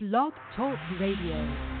Blog Talk Radio.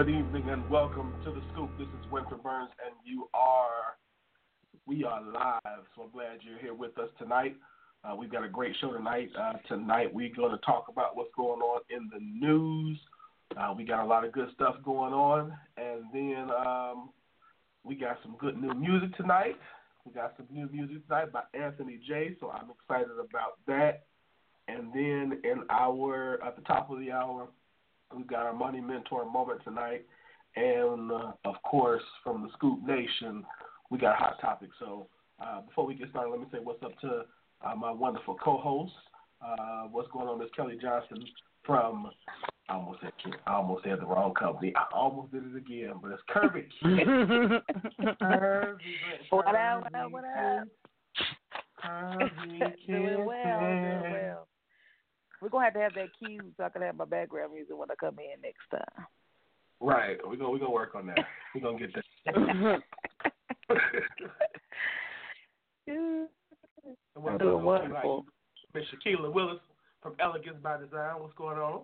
Good evening and welcome to the scoop. This is Winford Burns, and you are, we are live. So I'm glad you're here with us tonight. Uh, we've got a great show tonight. Uh, tonight we're going to talk about what's going on in the news. Uh, we got a lot of good stuff going on, and then um, we got some good new music tonight. We got some new music tonight by Anthony J. So I'm excited about that. And then in our at the top of the hour, we got our money mentor moment tonight, and uh, of course from the Scoop Nation, we got hot topics. So uh, before we get started, let me say what's up to uh, my wonderful co-host. Uh, what's going on, Miss Kelly Johnson from. I almost said I almost said the wrong company. I almost did it again, but it's Kirby. Kirby what up? What up? What up? Kirby doing well. Doing well. We're gonna have to have that cue so I can have my background music when I come in next time. Right. We're gonna we gonna work on that. We're gonna get that. That's so wonderful. Miss Shaquila Willis from Elegance by Design. What's going on?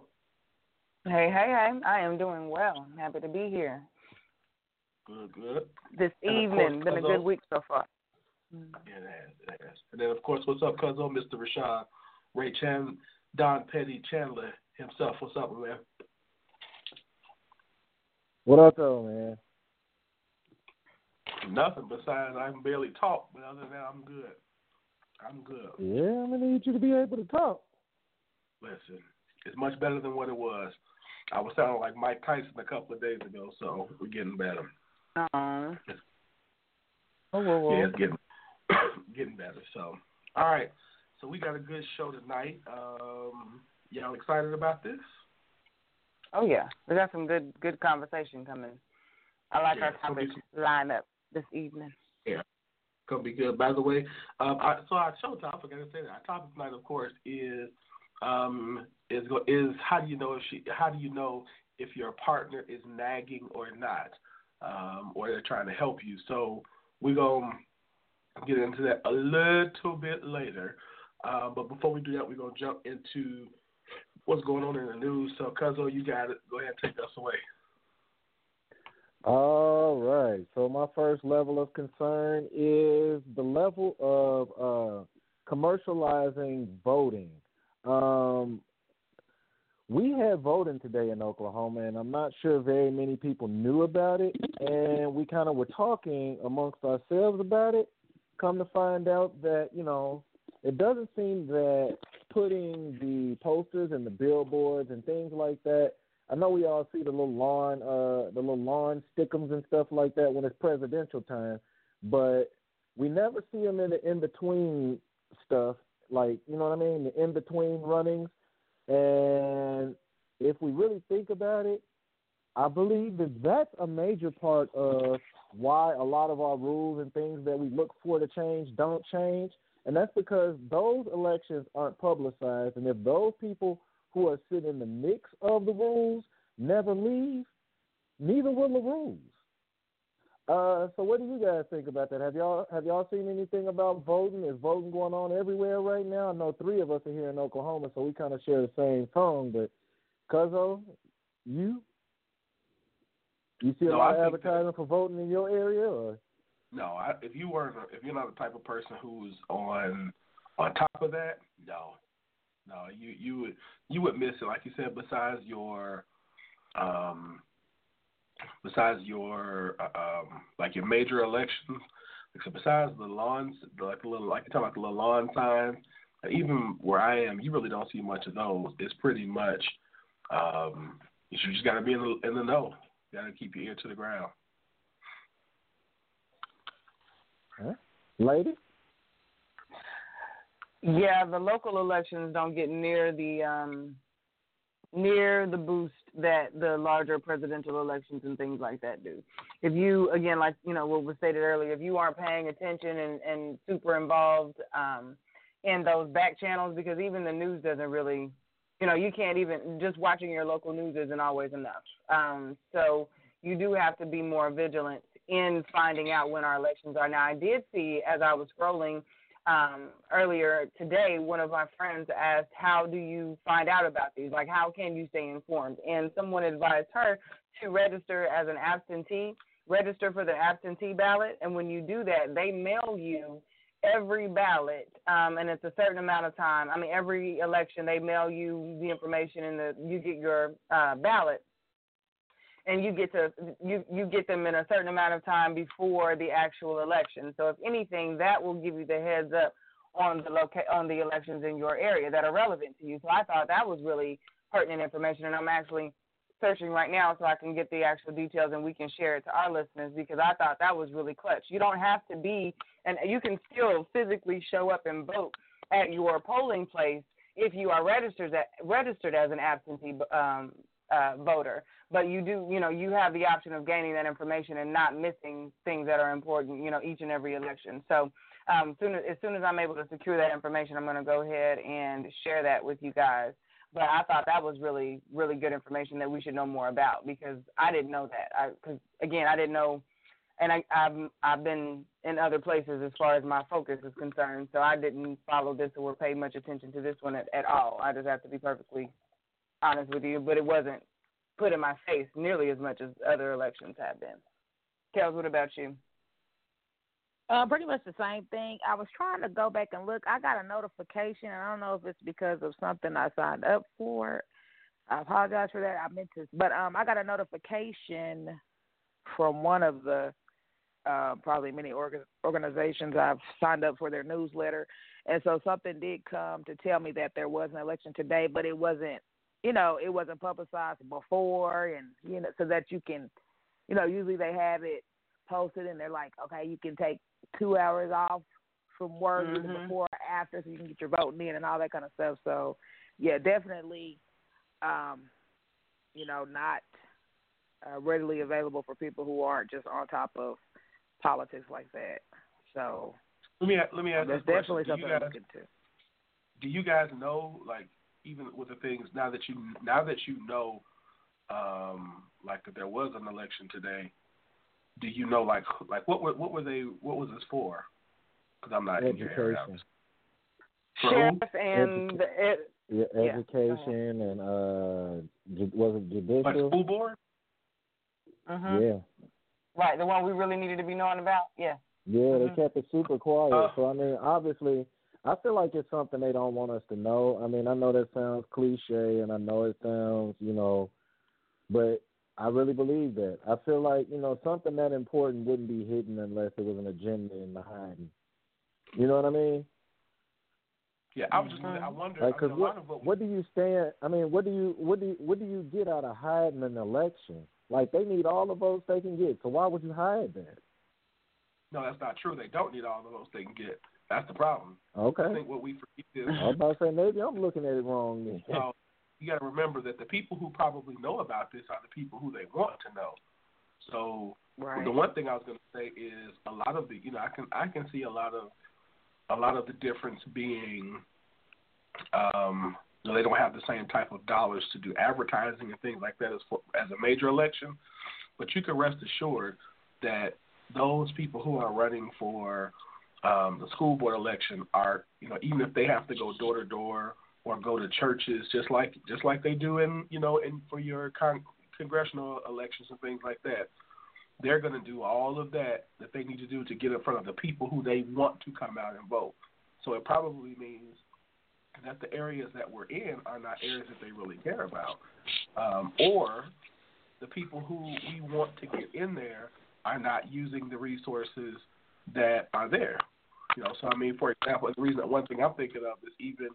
Hey, hey, hey. I am doing well. Happy to be here. Good, good. This and evening. Course, Been a good week so far. Yeah. And then, of course, what's up, cousin? Mr. Rashad Ray Chen, Don Petty Chandler himself. What's up, man? What up, though, man? Nothing besides I can barely talk, but other than that, I'm good. I'm good. Yeah, I'm gonna need you to be able to talk. Listen, it's much better than what it was. I was sounding like Mike Tyson a couple of days ago, so we're getting better. Aw. Oh, whoa, whoa. Yeah, it's getting getting better. So, all right. So we got a good show tonight. Um, y'all excited about this? Oh yeah, we got some good good conversation coming. I like Yeah, our topic lineup this evening. Yeah, gonna be good. By the way, um, I, so our show topic, I forgot to say that. Our topic tonight, of course, is um, is is how do you know if she how do you know if your partner is nagging or not, um, or they're trying to help you. So we're gonna get into that a little bit later. Uh, but before we do that, we're gonna jump into what's going on in the news. So, Cuzzo, you got it. Go ahead and take us away. All right. So my first level of concern is the level of uh, commercializing voting. Um, we had voting today in Oklahoma, and I'm not sure very many people knew about it. And we kind of were talking amongst ourselves about it. Come to find out that you know, it doesn't seem that putting the posters and the billboards and things like that I know we all see the little lawn, uh, the little lawn stickums and stuff like that when it's presidential time, but we never see them in the in between stuff, like you know what I mean, the in between runnings. And if we really think about it, I believe that that's a major part of why a lot of our rules and things that we look for to change don't change. And that's because those elections aren't publicized. And if those people who are sitting in the mix of the rules never leave, neither will the rules. Uh, so what do you guys think about that? Have y'all have y'all seen anything about voting? Is voting going on everywhere right now? I know three of us are here in Oklahoma, so we kind of share the same tongue. But Cuzzo, you you see a No, lot of think that- advertising for voting in your area, or No, I, if you weren't, if you're not the type of person who's on on top of that, no, no, you you would you would miss it. Like you said, besides your, um, besides your uh, um, like your major elections, so besides the lawns, like the little like you talking about the little lawn signs, even where I am, you really don't see much of those. It's pretty much, um, you just got to be in the in the know. Got to keep your ear to the ground. Lady? Yeah, the local elections don't get near the um near the boost that the larger presidential elections and things like that do. If you again like, you know, what was stated earlier, if you aren't paying attention and, and super involved um in those back channels because even the news doesn't really you know, you can't even just watching your local news isn't always enough. Um so you do have to be more vigilant in finding out when our elections are. Now I did see as I was scrolling um, earlier today, one of my friends asked, How do you find out about these? Like, how can you stay informed? And someone advised her to register as an absentee, register for the absentee ballot. And when you do that, they mail you every ballot, um, and it's a certain amount of time. I mean, every election, they mail you the information and the, you get your uh, ballot and you get to you you get them in a certain amount of time before the actual election. So if anything, that will give you the heads up on the loca- on the elections in your area that are relevant to you. So I thought that was really pertinent information, and I'm actually searching right now so I can get the actual details and we can share it to our listeners because I thought that was really clutch. You don't have to be, and you can still physically show up and vote at your polling place if you are registered registered as an absentee um, uh, voter. But you do, you know, you have the option of gaining that information and not missing things that are important, you know, each and every election. So um, soon as, as soon as I'm able to secure that information, I'm going to go ahead and share that with you guys. But I thought that was really, really good information that we should know more about because I didn't know that. I, Because again, I didn't know and I, I've I've been in other places as far as my focus is concerned, so I didn't follow this or pay much attention to this one at, at all. I just have to be perfectly honest with you, but it wasn't put in my face nearly as much as other elections have been. Kels, what about you? Uh, pretty much the same thing. I was trying to go back and look. I got a notification. And I don't know if it's because of something I signed up for. I apologize for that. I meant to, but um, I got a notification from one of the uh, probably many org- organizations I've signed up for their newsletter, and so something did come to tell me that there was an election today, but it wasn't, you know, it wasn't publicized before, and you know, so that you can, you know, usually they have it posted and they're like, okay, you can take two hours off from work Mhm. before or after, so you can get your voting in and all that kind of stuff. So, yeah, definitely, um, you know, not uh, readily available for people who aren't just on top of politics like that. So Let me let me ask that's this question. definitely Do something you to look into. do you guys know like even with the things now that you now that you know um like that there was an election today do you know like like what were what were they what was this for because i'm not in your area Education. For? Sheriff and Educa- the, it, Yeah, Yeah, education and uh, ju- was it like judicial? school board mhm. Yeah, right, the one we really needed to be knowing about. Yeah. yeah. Mhm. They kept it super quiet. Uh. so I mean, obviously, I feel like it's something they don't want us to know. I mean, I know that sounds cliche, and I know it sounds, you know, but I really believe that. I feel like you know something that important wouldn't be hidden unless there was an agenda in the hiding. You know what I mean? yeah i was just gonna i mm-hmm. wonder Like, I cause mean, a what of what, what do you stand? I mean, what do you what do you, what do you get out of hiding an election? Like they need all the votes they can get, so why would you hide that? no that's not true they don't need all the votes they can get that's the problem i Okay, think what we forget is I was about to say maybe I'm looking at it wrong. Then. So you got to remember that the people who probably know about this are the people who they want to know. So Right. the one thing I was going to say is a lot of the you know I can I can see a lot of a lot of the difference being um you know, they don't have the same type of dollars to do advertising and things like that as for, as a major election, but you can rest assured that those people who are running for um, the school board election are you know even if they have to go door to door or go to churches just like just like they do in you know in for your con- congressional elections and things like that they're going to do all of that that they need to do to get in front of the people who they want to come out and vote. So it probably means that the areas that we're in are not areas that they really care about, um, or the people who we want to get in there are not using the resources that are there. You know, so I mean, for example, the reason that one thing I'm thinking of is even,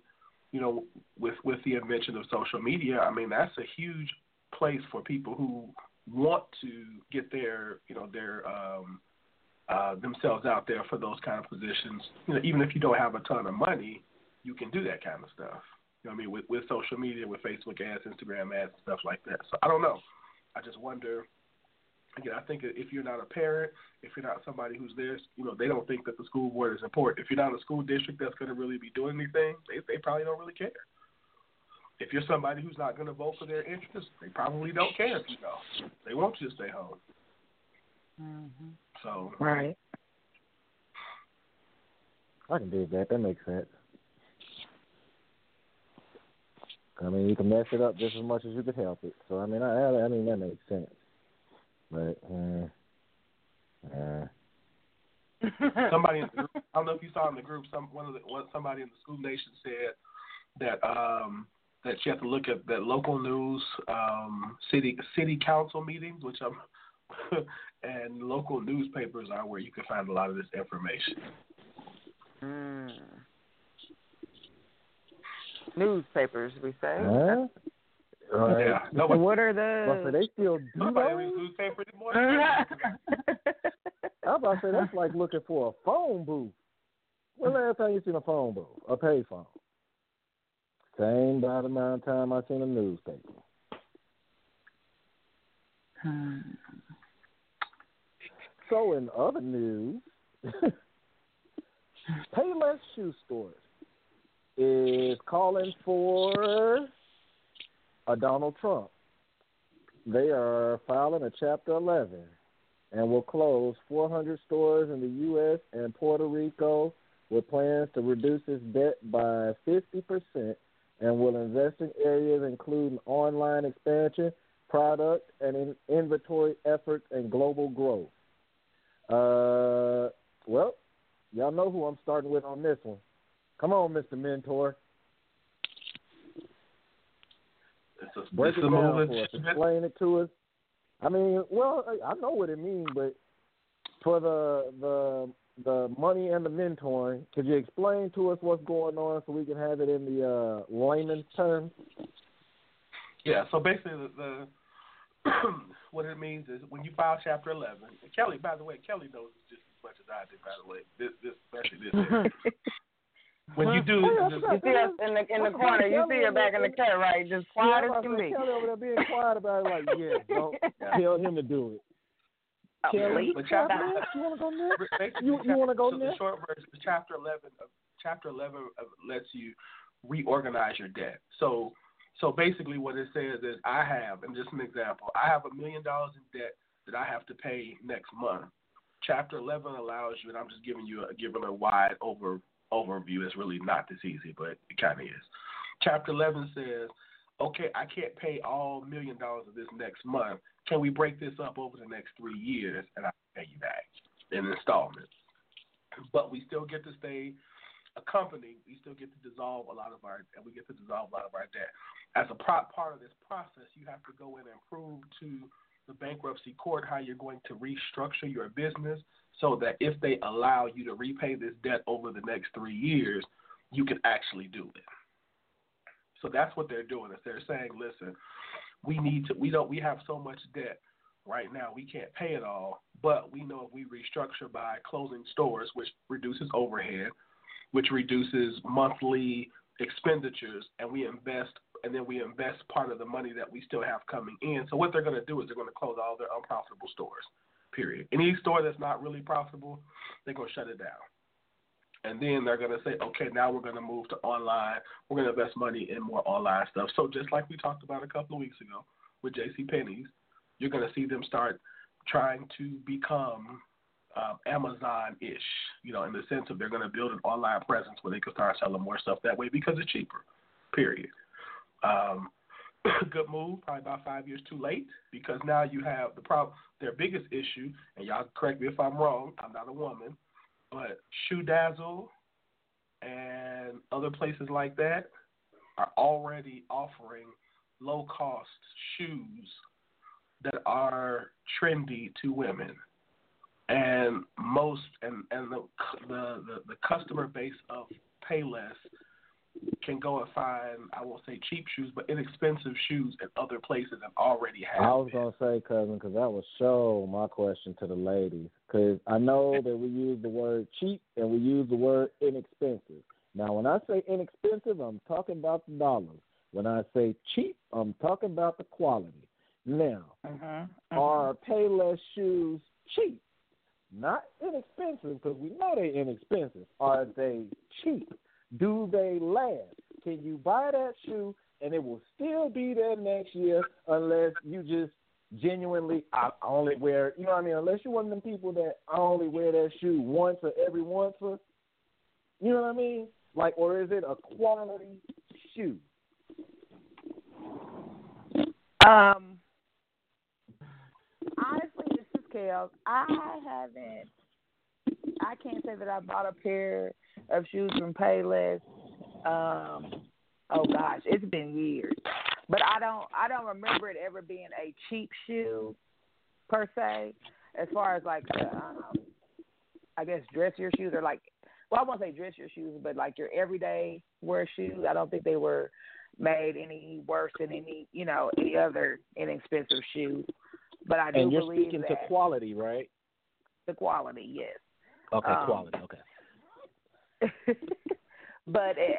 you know, with with the invention of social media. I mean, that's a huge place for people who want to get their you know their um, uh, themselves out there for those kind of positions. You know, even if you don't have a ton of money, you can do that kind of stuff. You know, what I mean, with with social media, with Facebook ads, Instagram ads, stuff like that. So I don't know. I just wonder. Again, I think if you're not a parent, if you're not somebody who's there, you know, they don't think that the school board is important. If you're not a school district that's going to really be doing anything, they they probably don't really care if you're somebody who's not going to vote for their interests, they probably don't care if you go. They want you to stay home. Mhm. So Right. I can dig that. That makes sense. I mean, you can mess it up just as much as you can help it. So I mean, I I I mean that makes sense. But uh, uh, somebody, in the group, I don't know if you saw in the group, some one of the one, somebody in the Scoop Nation said that um that you have to look at that local news, um, city city council meetings, which I'm, and local newspapers are where you can find a lot of this information. Mm. Newspapers, we say. huh? All right. Yeah, nobody, what are Well, so the? they still do nobody those? reads newspapers anymore. I'm about to say that's like looking for a phone booth. When last time you seen a phone booth, a payphone? Same about amount of time I seen a newspaper. Hmm. So in other news, Payless Shoe Stores is calling for a Donald Trump. They are filing a Chapter 11 and will close 400 stores in the U.S. and Puerto Rico with plans to reduce its debt by 50% and will invest in areas including online expansion, product and in inventory efforts, and global growth. Uh, well, y'all know who I'm starting with on this one. Come on, Mr. Mentor. It's a, Break it's it down for us. Explain it to us. I mean, well, I know what it means, but for the the the money and the mentoring, could you explain to us what's going on so we can have it in the uh, layman's terms? Yeah, so basically, the, the what it means is when you file Chapter 11, and Kelly, by the way, Kelly knows just as much as I did. By the way, this, this especially this. area. when you do, yeah, I this, forgot. You see us in the in the corner. You see her back in the cut, right? Just quiet yeah, as can be. Kelly over there being quiet about it, like, yeah, don't tell him to do it. Kelly, chapter, you want to go next? You- you wanna go so next? The short version, Chapter 11, of, Chapter 11 of, lets you reorganize your debt. So, so basically, what it says is, I have, and just an example, I have a million dollars in debt that I have to pay next month. Chapter 11 allows you, and I'm just giving you a, giving a wide over overview. It's really not this easy, but it kind of is. Chapter 11 says, okay, I can't pay all million dollars of this next month. Can we break this up over the next three years and I'll pay you back in installments? But we still get to stay a company. We still get to dissolve a lot of our, and we get to dissolve a lot of our debt. As a pro- part of this process, you have to go in and prove to the bankruptcy court how you're going to restructure your business so that if they allow you to repay this debt over the next three years, you can actually do it. So that's what they're doing. Is they're saying, listen, we need to. We don't. We have so much debt right now. We can't pay it all. But we know if we restructure by closing stores, which reduces overhead, which reduces monthly expenditures, and we invest, and then we invest part of the money that we still have coming in. So what they're going to do is they're going to close all their unprofitable stores. Period. Any store that's not really profitable, they're to shut it down. And then they're going to say, okay, now we're going to move to online. We're going to invest money in more online stuff. So just like we talked about a couple of weeks ago with J.C. Penney's, you're going to see them start trying to become um, Amazon-ish, you know, in the sense of they're going to build an online presence where they can start selling more stuff that way because it's cheaper. Period. Um, good move, probably about five years too late because now you have the problem. Their biggest issue, and y'all correct me if I'm wrong. I'm not a woman, but Shoe Dazzle and other places like that are already offering low cost shoes that are trendy to women. And most and, and the, the the the customer base of Payless can go and find I won't say cheap shoes, but inexpensive shoes in other places and already have. I was them. gonna say, cousin, because that was show my question to the ladies. Because I know that we use the word cheap and we use the word inexpensive. Now, when I say inexpensive, I'm talking about the dollars. When I say cheap, I'm talking about the quality. Now, Mhm. are Payless shoes cheap? Not inexpensive, because we know they're inexpensive. Are they cheap? Do they last? Can you buy that shoe and it will still be there next year unless you just genuinely I only wear you know what I mean, unless you're one of them people that I only wear that shoe once or every once or you know what I mean? Like or is it a quality shoe? Um, honestly, this is chaos. I haven't. I can't say that I bought a pair of shoes from Payless. Um, oh gosh, it's been years, but I don't. I don't remember it ever being a cheap shoe per se. As far as like, um, I guess dress your shoes are like. Well, I won't say dress your shoes, but like your everyday wear shoes. I don't think they were made any worse than any, you know, any other inexpensive shoe. But I do And you're believe speaking to quality, right? the quality, yes. Okay, Um, quality, okay. but it,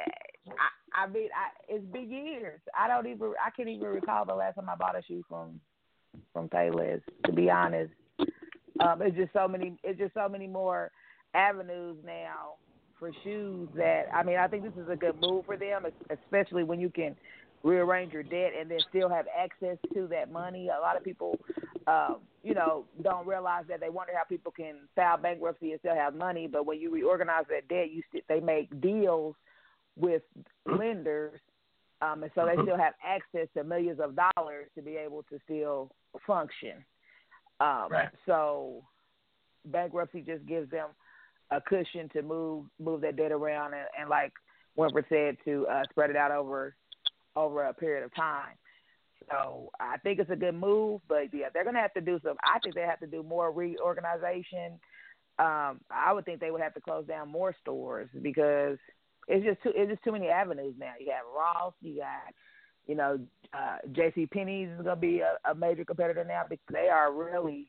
I, I mean, I, it's been years. I don't even. I can't even recall the last time I bought a shoe from from Payless. To be honest, um, it's just so many. It's just so many more avenues now for shoes that. I mean, I think this is a good move for them, especially when you can rearrange your debt and then still have access to that money. A lot of people uh, you know, don't realize that they wonder how people can file bankruptcy and still have money. But when you reorganize that debt, you st- they make deals with lenders, um, and so they still have access to millions of dollars to be able to still function. Um, Right. So bankruptcy just gives them a cushion to move move that debt around and, and like Winford said, to uh, spread it out over over a period of time. So I think it's a good move, but yeah, they're gonna have to do some. I think they have to do more reorganization. Um, I would think they would have to close down more stores because it's just too it's just too many avenues now. You have Ross, you got you know uh, J.C. Penney's is gonna be a, a major competitor now because they are really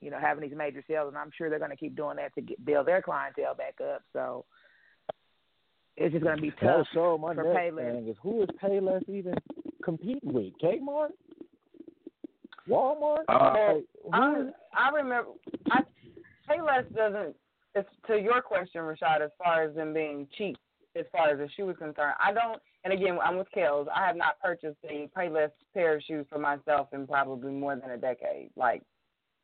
you know having these major sales, and I'm sure they're gonna keep doing that to get, build their clientele back up. So it's just gonna be That'll tough show my for next Payless. thing is who is Payless even competing with? Kmart, Walmart. Uh, Like, I, I remember. I Payless doesn't. It's to your question, Rashad. As far as them being cheap, as far as the shoe is concerned, I don't. And again, I'm with Kels. I have not purchased a Payless pair of shoes for myself in probably more than a decade. Like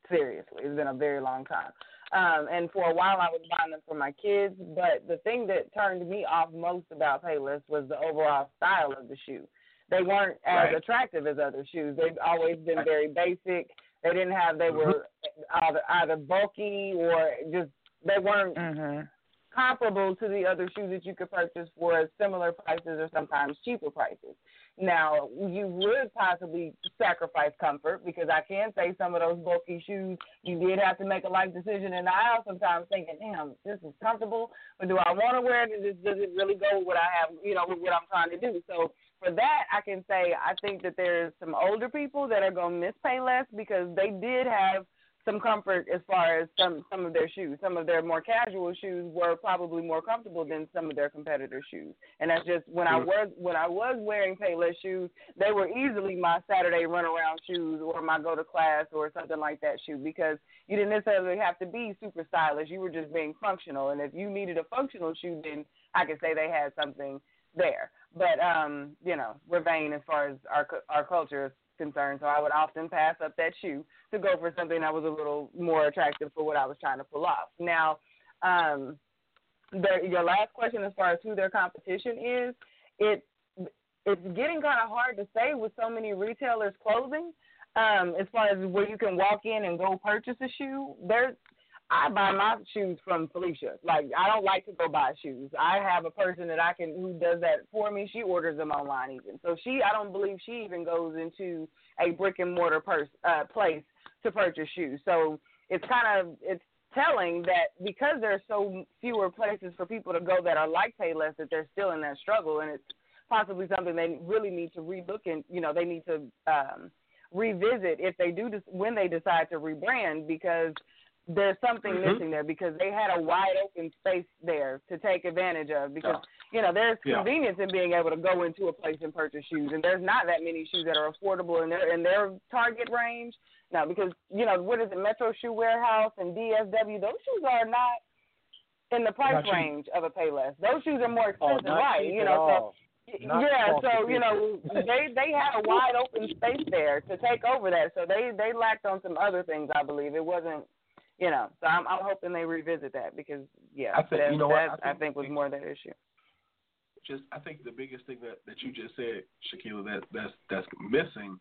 seriously, it's been a very long time. Um, and for a while, I was buying them for my kids. But the thing that turned me off most about Payless was the overall style of the shoe. They weren't as Right. attractive as other shoes. They've always been Right. very basic. They didn't have. They were either either bulky or just they weren't Mm-hmm. comparable to the other shoes that you could purchase for similar prices or sometimes cheaper prices. Now, you would possibly sacrifice comfort because I can say some of those bulky shoes you did have to make a life decision in the aisle sometimes thinking, damn, this is comfortable, but do I want to wear it? Does does it really go with what I have, you know, with what I'm trying to do? So for that, I can say I think that there's some older people that are going to miss pay less because they did have some comfort as far as some some of their shoes. Some of their more casual shoes were probably more comfortable than some of their competitor shoes. And that's just when I was when I was wearing Payless shoes, they were easily my Saturday run around shoes or my go to class or something like that shoe because you didn't necessarily have to be super stylish. You were just being functional. And if you needed a functional shoe, then I could say they had something there. But um, you know, we're vain as far as our our culture concerned. So I would often pass up that shoe to go for something that was a little more attractive for what I was trying to pull off. Now, um, the, your last question as far as who their competition is, it it's getting kind of hard to say with so many retailers closing. Um, as far as where you can walk in and go purchase a shoe, there's I buy my shoes from Felicia. Like I don't like to go buy shoes. I have a person that I can who does that for me. She orders them online even. So she I don't believe she even goes into a brick and mortar pers- uh, place to purchase shoes. So it's kind of it's telling that because there's so fewer places for people to go that are like Payless that they're still in that struggle and it's possibly something they really need to relook and you know they need to um revisit if they do when they decide to rebrand because there's something Mhm. missing there because they had a wide open space there to take advantage of because you know there's Yeah. convenience in being able to go into a place and purchase shoes and there's not that many shoes that are affordable in their in their target range now because you know what is it Metro Shoe Warehouse and DSW those shoes are not in the price Not cheap. range of a Payless those shoes are more oh, expensive not right you know so. Not yeah, so you know they they had a wide open space there to take over that, so they they lacked on some other things. I believe it wasn't, you know. So I'm I'm hoping they revisit that because yeah, I think- that, you know that I I think- think was more their issue. just I think the biggest thing that that you just said, Shaquille, that that's that's missing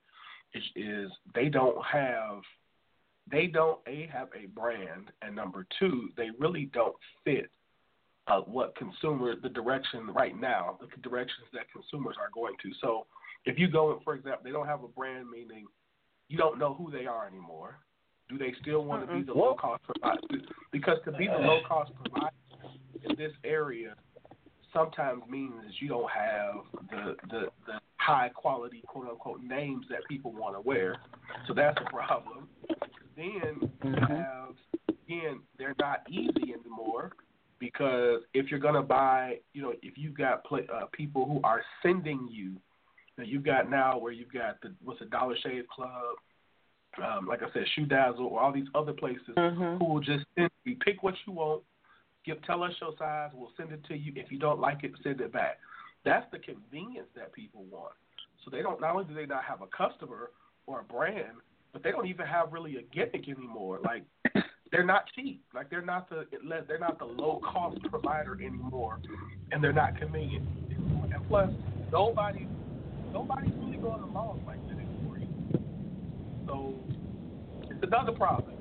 is, is they don't have they don't a have a brand, and number two, they really don't fit uh, what consumer the direction right now, the directions that consumers are going to. So if you go, for example, they don't have a brand, meaning you don't know who they are anymore. Do they still want to be the low cost provider? Because to be the low cost provider in this area sometimes means you don't have the the, the high quality quote unquote names that people want to wear. So that's a problem. Then you have again they're not easy anymore because if you're gonna buy, you know, if you've got pla uh, people who are sending you, that you've got now where you've got the what's the Dollar Shave Club, um, like I said, Shoe Dazzle, or all these other places Mhm. who will just send you pick what you want, give tell us your size, we'll send it to you. If you don't like it, send it back. That's the convenience that people want. So they don't not only do they not have a customer or a brand, but they don't even have really a gimmick anymore. Like they're not cheap. Like they're not the they're not the low cost provider anymore, and they're not convenient anymore. And plus, nobody nobody's really going along like anymore. So it's another problem.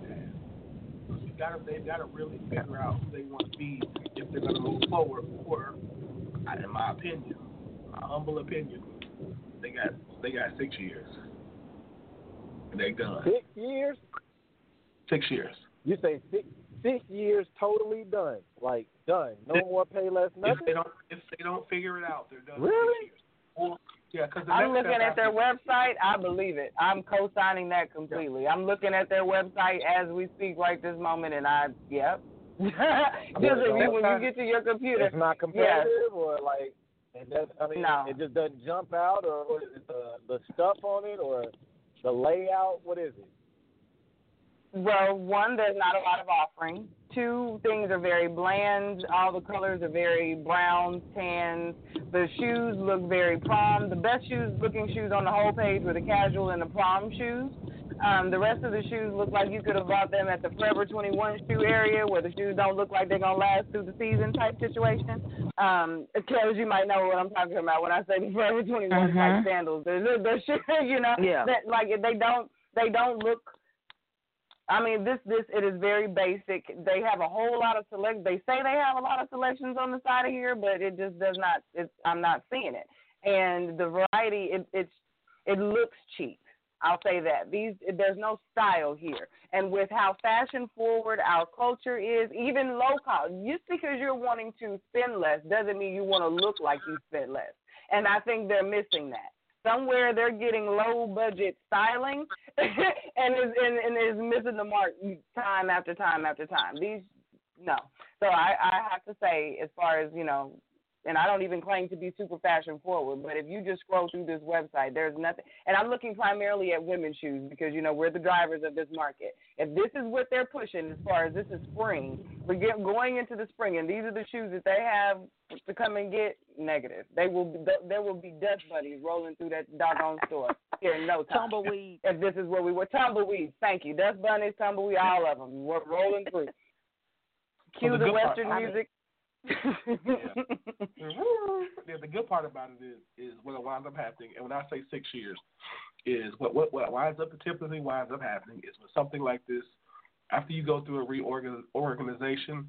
You gotta they gotta really figure out who they want to be if they're gonna move forward. Or, in my opinion, my humble opinion, they got they got six years. And they done. Six years. Six years. You say six six years totally done, like done. No If- more pay less, If they don't if they don't figure it out, they're done. Really? Six years. Or, yeah, because I'm looking at their website. I believe it. I'm co-signing that completely. I'm looking at their website as we speak right this moment, and I, yep. Just if you, when you get to your computer, It's not competitive, or like it doesn't. I mean, No. it just doesn't jump out, or what is it, the the stuff on it, or the layout. What is it? Well, one, there's not a lot of offering. Two, things are very bland. All the colors are very browns, tans. The shoes look very prom. The best shoes looking shoes on the whole page were the casual and the prom shoes. Um, the rest of the shoes look like you could have bought them at the Forever 21 shoe area where the shoes don't look like they're going to last through the season type situation. Um, Kels, you might know what I'm talking about when I say the Forever 21 type Mhm. sandals. They're, they're, they're shoes, you know, Yeah. that like they don't they don't look I mean, this this it is very basic. They have a whole lot of select. They say they have a lot of selections on the side of here, but it just does not. It's I'm not seeing it. And the variety, it it's it looks cheap. I'll say that these there's no style here. And with how fashion forward our culture is, even low cost, just because you're wanting to spend less doesn't mean you want to look like you spent less. And I think they're missing that somewhere they're getting low budget styling and is and, and is missing the mark time after time after time. These no. So I, I have to say as far as, you know, and I don't even claim to be super fashion forward, but if you just scroll through this website, there's nothing and I'm looking primarily at women's shoes because, you know, we're the drivers of this market. If this is what they're pushing as far as this is spring, we're get, going into the spring and these are the shoes that they have to come and get negative. They will be, there will be dust bunnies rolling through that doggone store here in no time. Tumbleweed. If this is where we were, tumbleweeds. Thank you, dust bunnies, tumbleweed, all of them. We're rolling through. Cue the the part- western mean- music. Yeah, the good part about it is is what winds up happening, and when I say six years, is what what what winds up typically winds up happening is when something like this, after you go through a reorganization,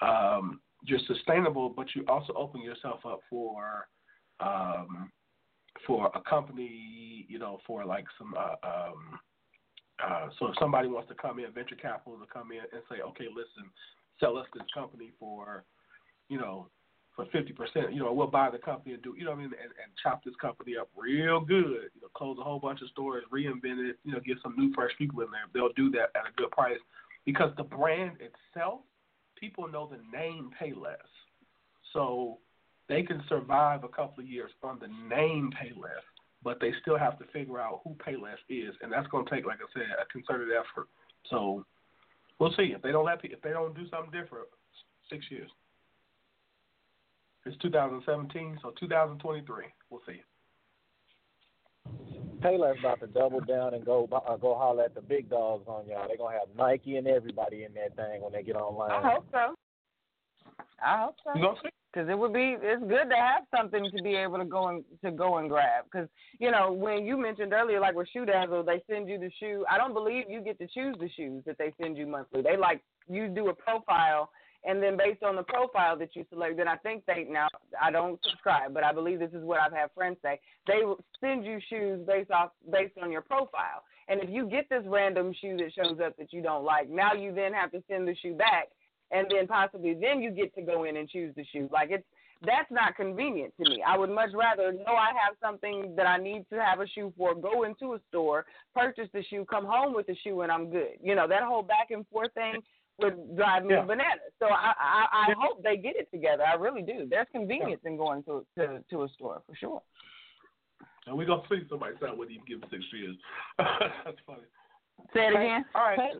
um, you're sustainable, but you also open yourself up for um, for a company, you know, for like some uh, um, uh, so if somebody wants to come in, venture capital to come in and say, okay, listen, sell us this company for, you know, for fifty percent, you know, we'll buy the company and do, you know, what I mean, and, and chop this company up real good, you know, close a whole bunch of stores, reinvent it, you know, get some new fresh people in there. They'll do that at a good price because the brand itself, people know the name Payless, so they can survive a couple of years on the name Payless but they still have to figure out who Payless is, and that's going to take, like I said, a concerted effort. So we'll see if they don't let if they don't do something different. Six years. It's 2017, so 2023. We'll see. Taylor's about to double down and go uh, go holler at the big dogs on y'all. They're gonna have Nike and everybody in that thing when they get online. I hope so. I hope so. You see? Because it would be, it's good to have something to be able to go and to go and grab. Because you know, when you mentioned earlier, like with Shoe Dazzle, they send you the shoe. I don't believe you get to choose the shoes that they send you monthly. They like you do a profile, and then based on the profile that you select, then I think they now I don't subscribe, but I believe this is what I've had friends say. They send you shoes based off based on your profile. And if you get this random shoe that shows up that you don't like, now you then have to send the shoe back and then possibly then you get to go in and choose the shoe. Like it's that's not convenient to me. I would much rather know I have something that I need to have a shoe for, go into a store, purchase the shoe, come home with the shoe, and I'm good. You know that whole back and forth thing would drive me Yeah. bananas. So I, I I hope they get it together. I really do. There's convenience in going to to to a store for sure. And we're gonna see somebody say I wouldn't even give it six years. that's funny. Say it again. All right.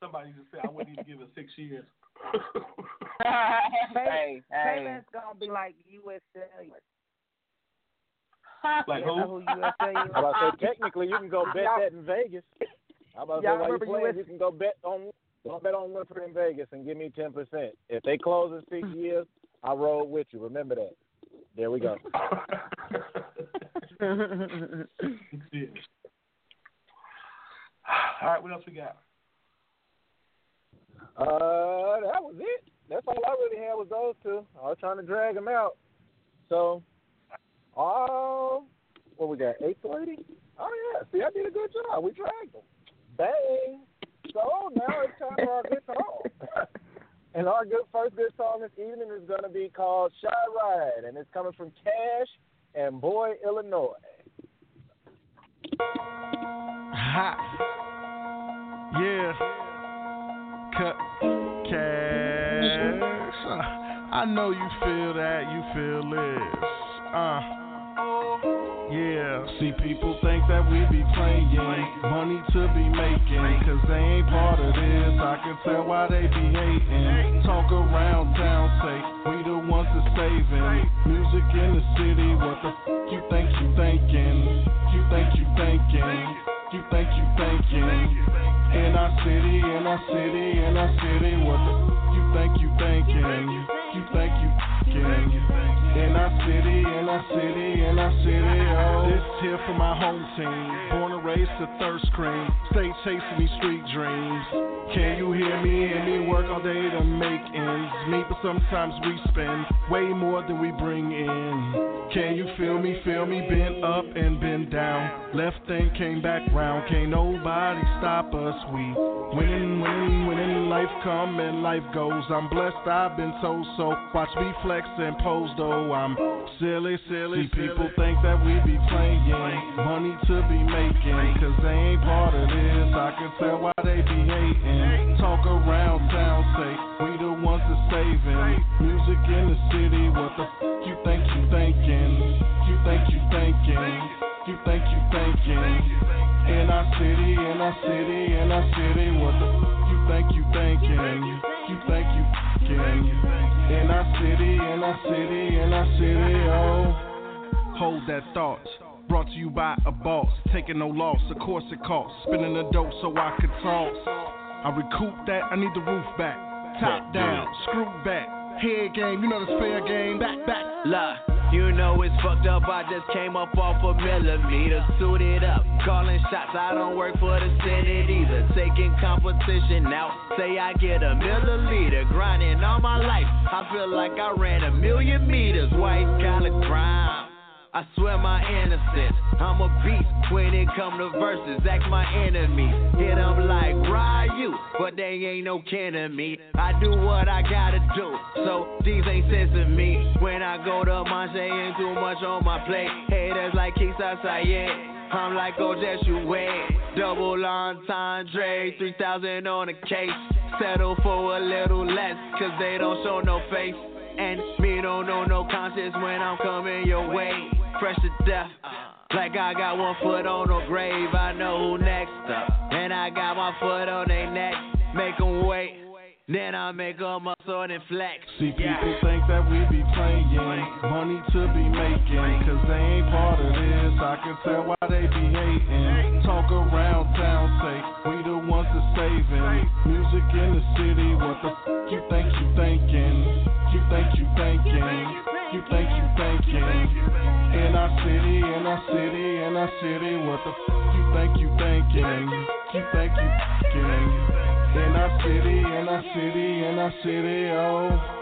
Somebody just said I wouldn't even give it six years. hey, hey. Payless gonna be like U.S. Cellular. Like who? Oh, who USA How about I say technically you can go bet that in Vegas. How about Y'all that you remember playing, US you can go bet on go bet on Winford in Vegas and give me ten percent. If they close in six years, I roll with you. Remember that. There we go. Six years. All right, what else we got? Uh, that was it. That's all I really had was those two. I was trying to drag them out. So, oh, what we got? Eight thirty. Oh yeah. See, I did a good job. We dragged them. Bang. So now it's time for our good song. And our good first good song this evening is going to be called "Shy Ride," and it's coming from Cash and Boy, Illinois. Ha. Yeah. Cut cash. Uh, I know you feel that, you feel this. Uh. Yeah, see people think that we be playing money to be making, cause they ain't part of this. I can tell why they be hating. Talk around town, say we the ones that saving. Music in the city, what the f you think you thinking? You think you thinking? You think you thinking? In our city, in our city, in our city, what the f you think you thinking? You think you In our city, in our city, in our city, oh. This here for my home team. Born and raised to thirst cream. Stay chasing these street dreams. Can you hear me? Hear me work all day to make ends meet, but sometimes we spend way more than we bring in. Can you feel me? Feel me? Been up and been down. Left thing came back round. Can't nobody stop us. We winning, winning, winning. Life come and life goes. I'm blessed. I've been told so. Watch me flex and pose though. I'm silly, silly. See, people think that we be playing money to be making, cause they ain't part of this. I can tell why they be hating. Talk around town, say we the ones that saving. Music in the city, what the f you think you thinking? You think you thinking? You think you thinking? In our city, in our city, in our city, what the f you think you thinking? You think you thinking? In our city, in our city, in our city, oh. Hold that thought. Brought to you by a boss, taking no loss. Of course it costs. Spinning the dope so I could toss. I recoup that. I need the roof back. Top down, screw back. Head game, you know this fair game. Back, back. La, you know it's fucked up. I just came up off a millimeter, suited up, calling shots. I don't work for the Senate either. Taking competition out, say I get a milliliter. Grinding all my life, I feel like I ran a million meters. White collar crime. I swear my innocence. I'm a beast when it come to verses. Act my enemies. Hit 'em like Ryu, but they ain't no kin to me. I do what I gotta do, so these ain't sensing me. When I go to Monte, ain't too much on my plate. Haters like Kisa Sayed. I'm like oh, Ojes Uwe. Double entendre, 3000 on a case. Settle for a little less, cause they don't show no face. And me don't know no conscience when I'm coming your way. Fresh to death. Like I got one foot on the grave, I know who next up. And I got my foot on their neck, make 'em wait. Then I make 'em muscle and flex. See, people think that we be playing money to be making, cause they ain't part of this. I can tell why they be hating. Talk around town, say we the ones that saving. Music in the city, what the f you think you thinking? In our city, in our city, in our city, what the f you think you thinking? You think you thinking? In our city, in our city, in our city, oh.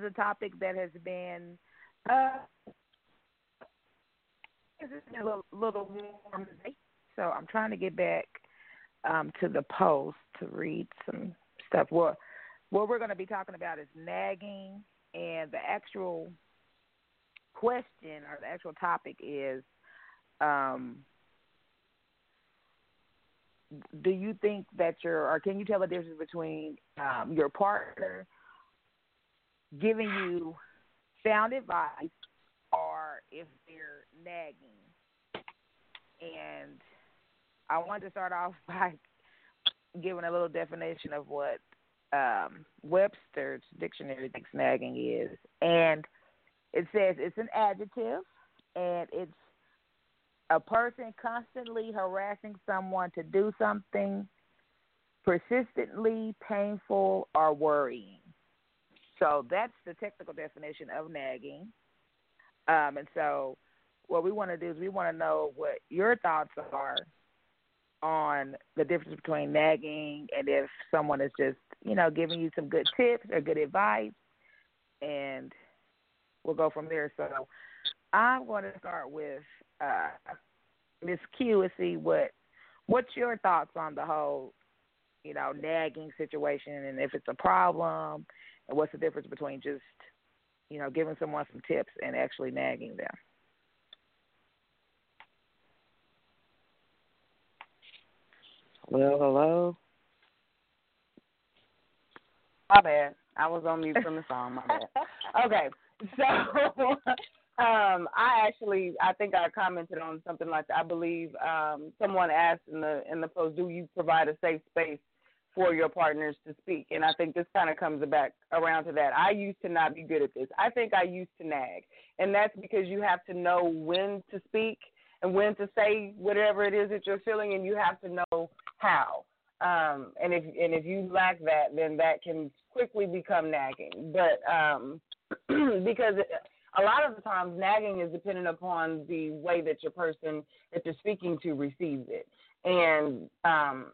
Is a topic that has been uh, a little, little warm today, so I'm trying to get back um, to the post to read some stuff. Well, what we're going to be talking about is nagging, and the actual question or the actual topic is um, do you think that your or can you tell the difference between um, your partner giving you sound advice or if they're nagging and i want to start off by giving a little definition of what um, webster's dictionary thinks nagging is and it says it's an adjective and it's a person constantly harassing someone to do something persistently painful or worrying. So that's the technical definition of nagging. Um, and so what we want to do is we want to know what your thoughts are on the difference between nagging and if someone is just, you know, giving you some good tips or good advice. And we'll go from there. So I'm going to start with uh, Miss Q and see what what's your thoughts on the whole, you know, nagging situation and if it's a problem and what's the difference between just, you know, giving someone some tips and actually nagging them. Well, hello. My bad. I was on mute from the song. My bad. Okay, so um, I actually, I think I commented on something like that. I believe um, someone asked in the in the post, "Do you provide a safe space for your partners to speak?" And I think this kind of comes back around to that. I used to not be good at this. I think I used to nag, and that's because you have to know when to speak and when to say whatever it is that you're feeling, and you have to know how. Um, and if and if you lack that, then that can quickly become nagging. But um, because a lot of the times nagging is dependent upon the way that your person that you're speaking to receives it, and um,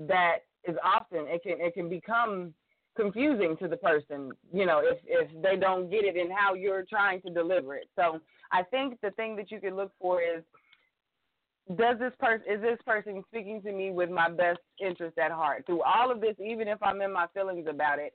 that is often it can it can become confusing to the person, you know, if if they don't get it and how you're trying to deliver it. So I think the thing that you can look for is does this person is this person speaking to me with my best interest at heart through all of this even if i'm in my feelings about it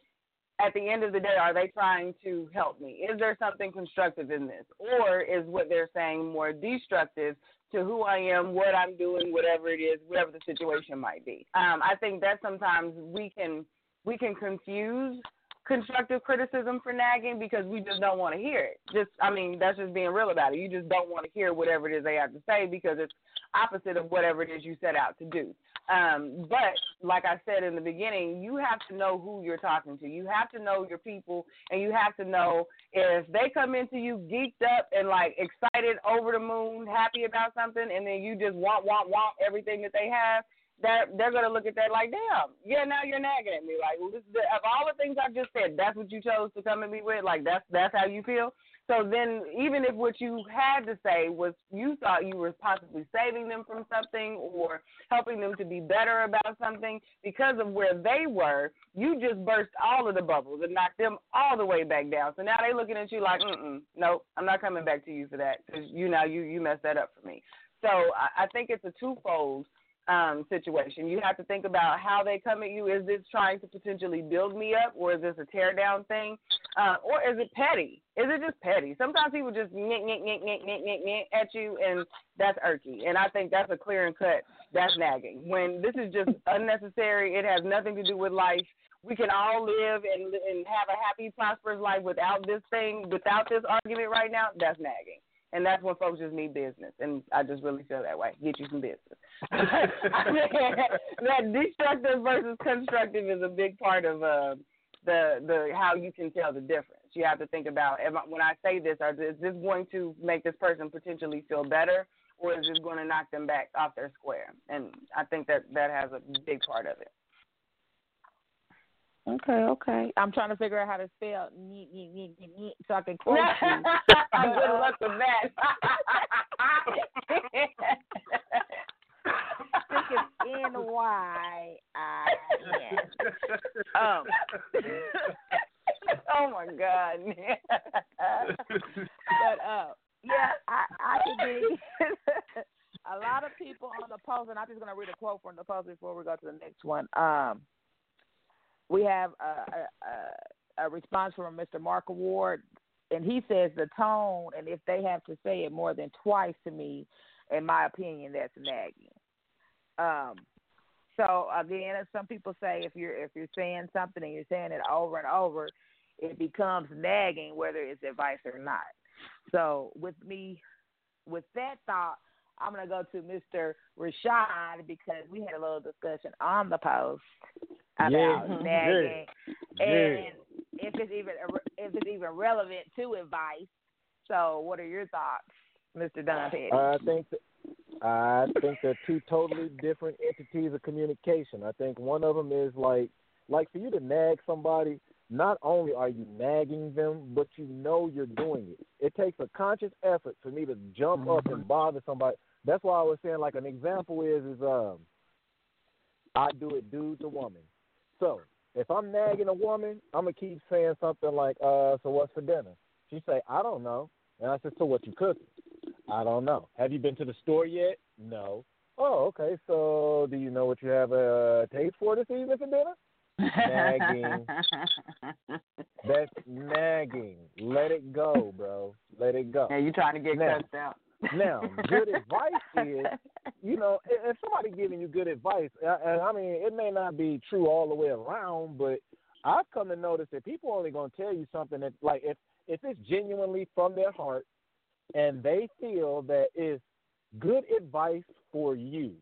at the end of the day are they trying to help me is there something constructive in this or is what they're saying more destructive to who i am what i'm doing whatever it is whatever the situation might be um, i think that sometimes we can we can confuse constructive criticism for nagging because we just don't want to hear it. Just, I mean, that's just being real about it. You just don't want to hear whatever it is they have to say because it's opposite of whatever it is you set out to do. Um, but like I said in the beginning, you have to know who you're talking to. You have to know your people, and you have to know if they come into you geeked up and like excited, over the moon, happy about something, and then you just want, want, want everything that they have that they're gonna look at that like, damn, yeah, now you're nagging at me. Like, well, this of all the things I've just said, that's what you chose to come at me with. Like, that's that's how you feel. So then, even if what you had to say was you thought you were possibly saving them from something or helping them to be better about something, because of where they were, you just burst all of the bubbles and knocked them all the way back down. So now they're looking at you like, mm nope, I'm not coming back to you for that because you know you you messed that up for me. So I, I think it's a twofold um, situation. You have to think about how they come at you. Is this trying to potentially build me up, or is this a tear down thing, uh, or is it petty? Is it just petty? Sometimes people just nick, nick, nick, nick, nick, nick, nick at you, and that's irky. And I think that's a clear and cut. That's nagging. When this is just unnecessary, it has nothing to do with life. We can all live and and have a happy, prosperous life without this thing, without this argument right now. That's nagging. And that's when folks just need business. And I just really feel that way. Get you some business. that destructive versus constructive is a big part of uh, the the how you can tell the difference. You have to think about when I say this, are, is this going to make this person potentially feel better, or is this going to knock them back off their square? And I think that that has a big part of it. Okay, okay. I'm trying to figure out how to spell neat, neat, neat, neat, neat so I can quote you. Good luck with that. Think it's N Y I N. Um. oh my God. but uh, yeah, I I can dig. a lot of people on the post, and I'm just gonna read a quote from the post before we go to the next one. Um, we have a, a, a response from Mr. Mark Award, and he says the tone, and if they have to say it more than twice to me, in my opinion, that's nagging. Um, so again, as some people say, if you're if you're saying something and you're saying it over and over, it becomes nagging, whether it's advice or not. So with me, with that thought, I'm gonna go to Mr. Rashad because we had a little discussion on the post about Yeah. nagging Yeah. and if it's even if it's even relevant to advice. So, what are your thoughts, Mr. Don Petty? I think that, I think they're two totally different entities of communication. I think one of them is like like for you to nag somebody, not only are you nagging them, but you know you're doing it. It takes a conscious effort for me to jump up and bother somebody. That's why I was saying like an example is is um I do it dude to woman. So if I'm nagging a woman, I'm gonna keep saying something like, uh, so what's for dinner? She say, I don't know. And I said, So what you cooking? I don't know. Have you been to the store yet? No. Oh, okay. So do you know what you have a taste for this evening for dinner? Nagging. That's nagging. Let it go, bro. Let it go. Yeah, you trying to get Now- cussed out. Now, good advice is, you know, if if somebody giving you good advice, uh, and I mean, it may not be true all the way around, but I've come to notice that people only going to tell you something that, like, if if it's genuinely from their heart, and they feel that it's good advice for you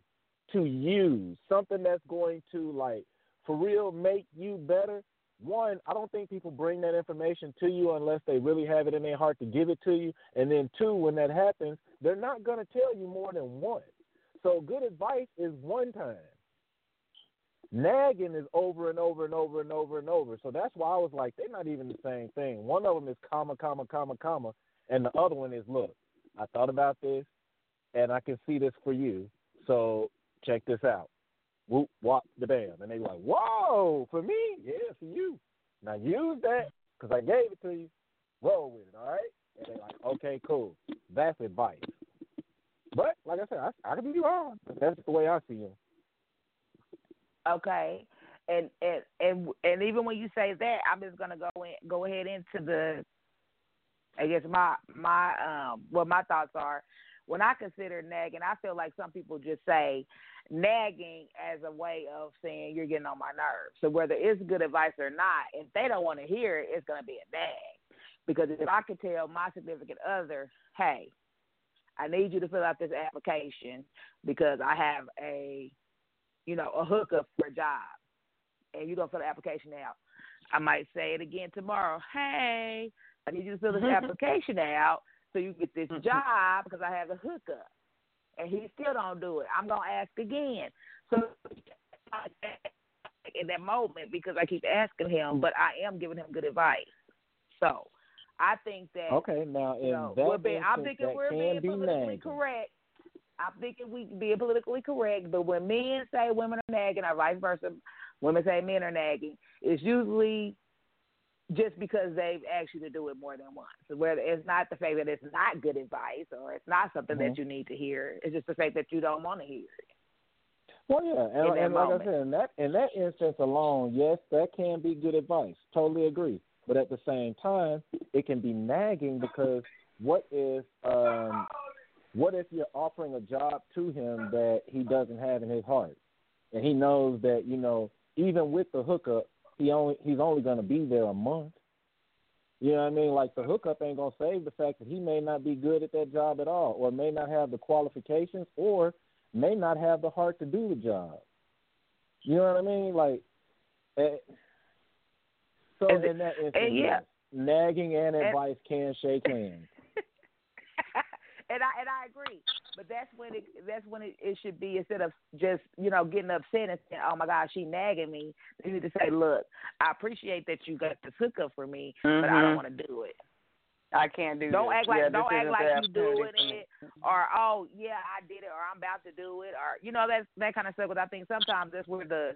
to use, something that's going to, like, for real make you better. One, I don't think people bring that information to you unless they really have it in their heart to give it to you. And then two, when that happens, they're not going to tell you more than once. So good advice is one time. Nagging is over and over and over and over and over. So that's why I was like, they're not even the same thing. One of them is comma, comma, comma, comma, and the other one is, look, I thought about this, and I can see this for you. So check this out. Whoop, wop, the bam. And they like, whoa, for me? Yeah, for you. Now use that because I gave it to you. Roll with it, all right? And they're like, okay, cool. That's advice. But like I said, I, I could be wrong. That's the way I see them. Okay. And and and and even when you say that, I'm just gonna go in, go ahead into the, I guess my my um what my thoughts are. When I consider nagging, I feel like some people just say nagging as a way of saying you're getting on my nerves. So whether it's good advice or not, if they don't want to hear it, it's gonna be a nag. Because if I could tell my significant other, hey, I need you to fill out this application because I have a you know, a hookup for a job, and you're gonna fill the application out. I might say it again tomorrow. Hey, I need you to fill this mm-hmm. application out so you get this mm-hmm. job because I have a hookup, and he still don't do it. I'm gonna ask again. So in that moment, because I keep asking him, but I am giving him good advice. So I think that Okay, now in you know, that being, I'm thinking we're being be politically nagging. correct. I'm thinking we being politically correct, but when men say women are nagging or vice versa, women say men are nagging, it's usually just because they've asked you to do it more than once. Whether it's not the fact that it's not good advice or it's not something Mhm. that you need to hear, it's just the fact that you don't want to hear it. Well, yeah, and, and like moment. I said, in that in that instance alone, yes, that can be good advice. Totally agree. But at the same time, it can be nagging because what if um, what if you're offering a job to him that he doesn't have in his heart, and he knows that you know even with the hookup, he only he's only going to be there a month. You know what I mean? Like the hookup ain't gonna save the fact that he may not be good at that job at all, or may not have the qualifications, or may not have the heart to do the job. You know what I mean? Like, eh, so And- in that instance, and yeah. nagging and And- advice can shake hands. And I and I agree, but that's when it that's when it, it should be instead of just you know getting upset and saying, "Oh my God, she nagging me." You need to say, "Look, I appreciate that you got this hookup for me, but I don't mm-hmm. want to do it." I can't do Don't this. act like Yeah, don't act like the you doing opportunity for me. it, or oh yeah, I did it, or I'm about to do it, or you know that that kind of stuff. But I think sometimes that's where the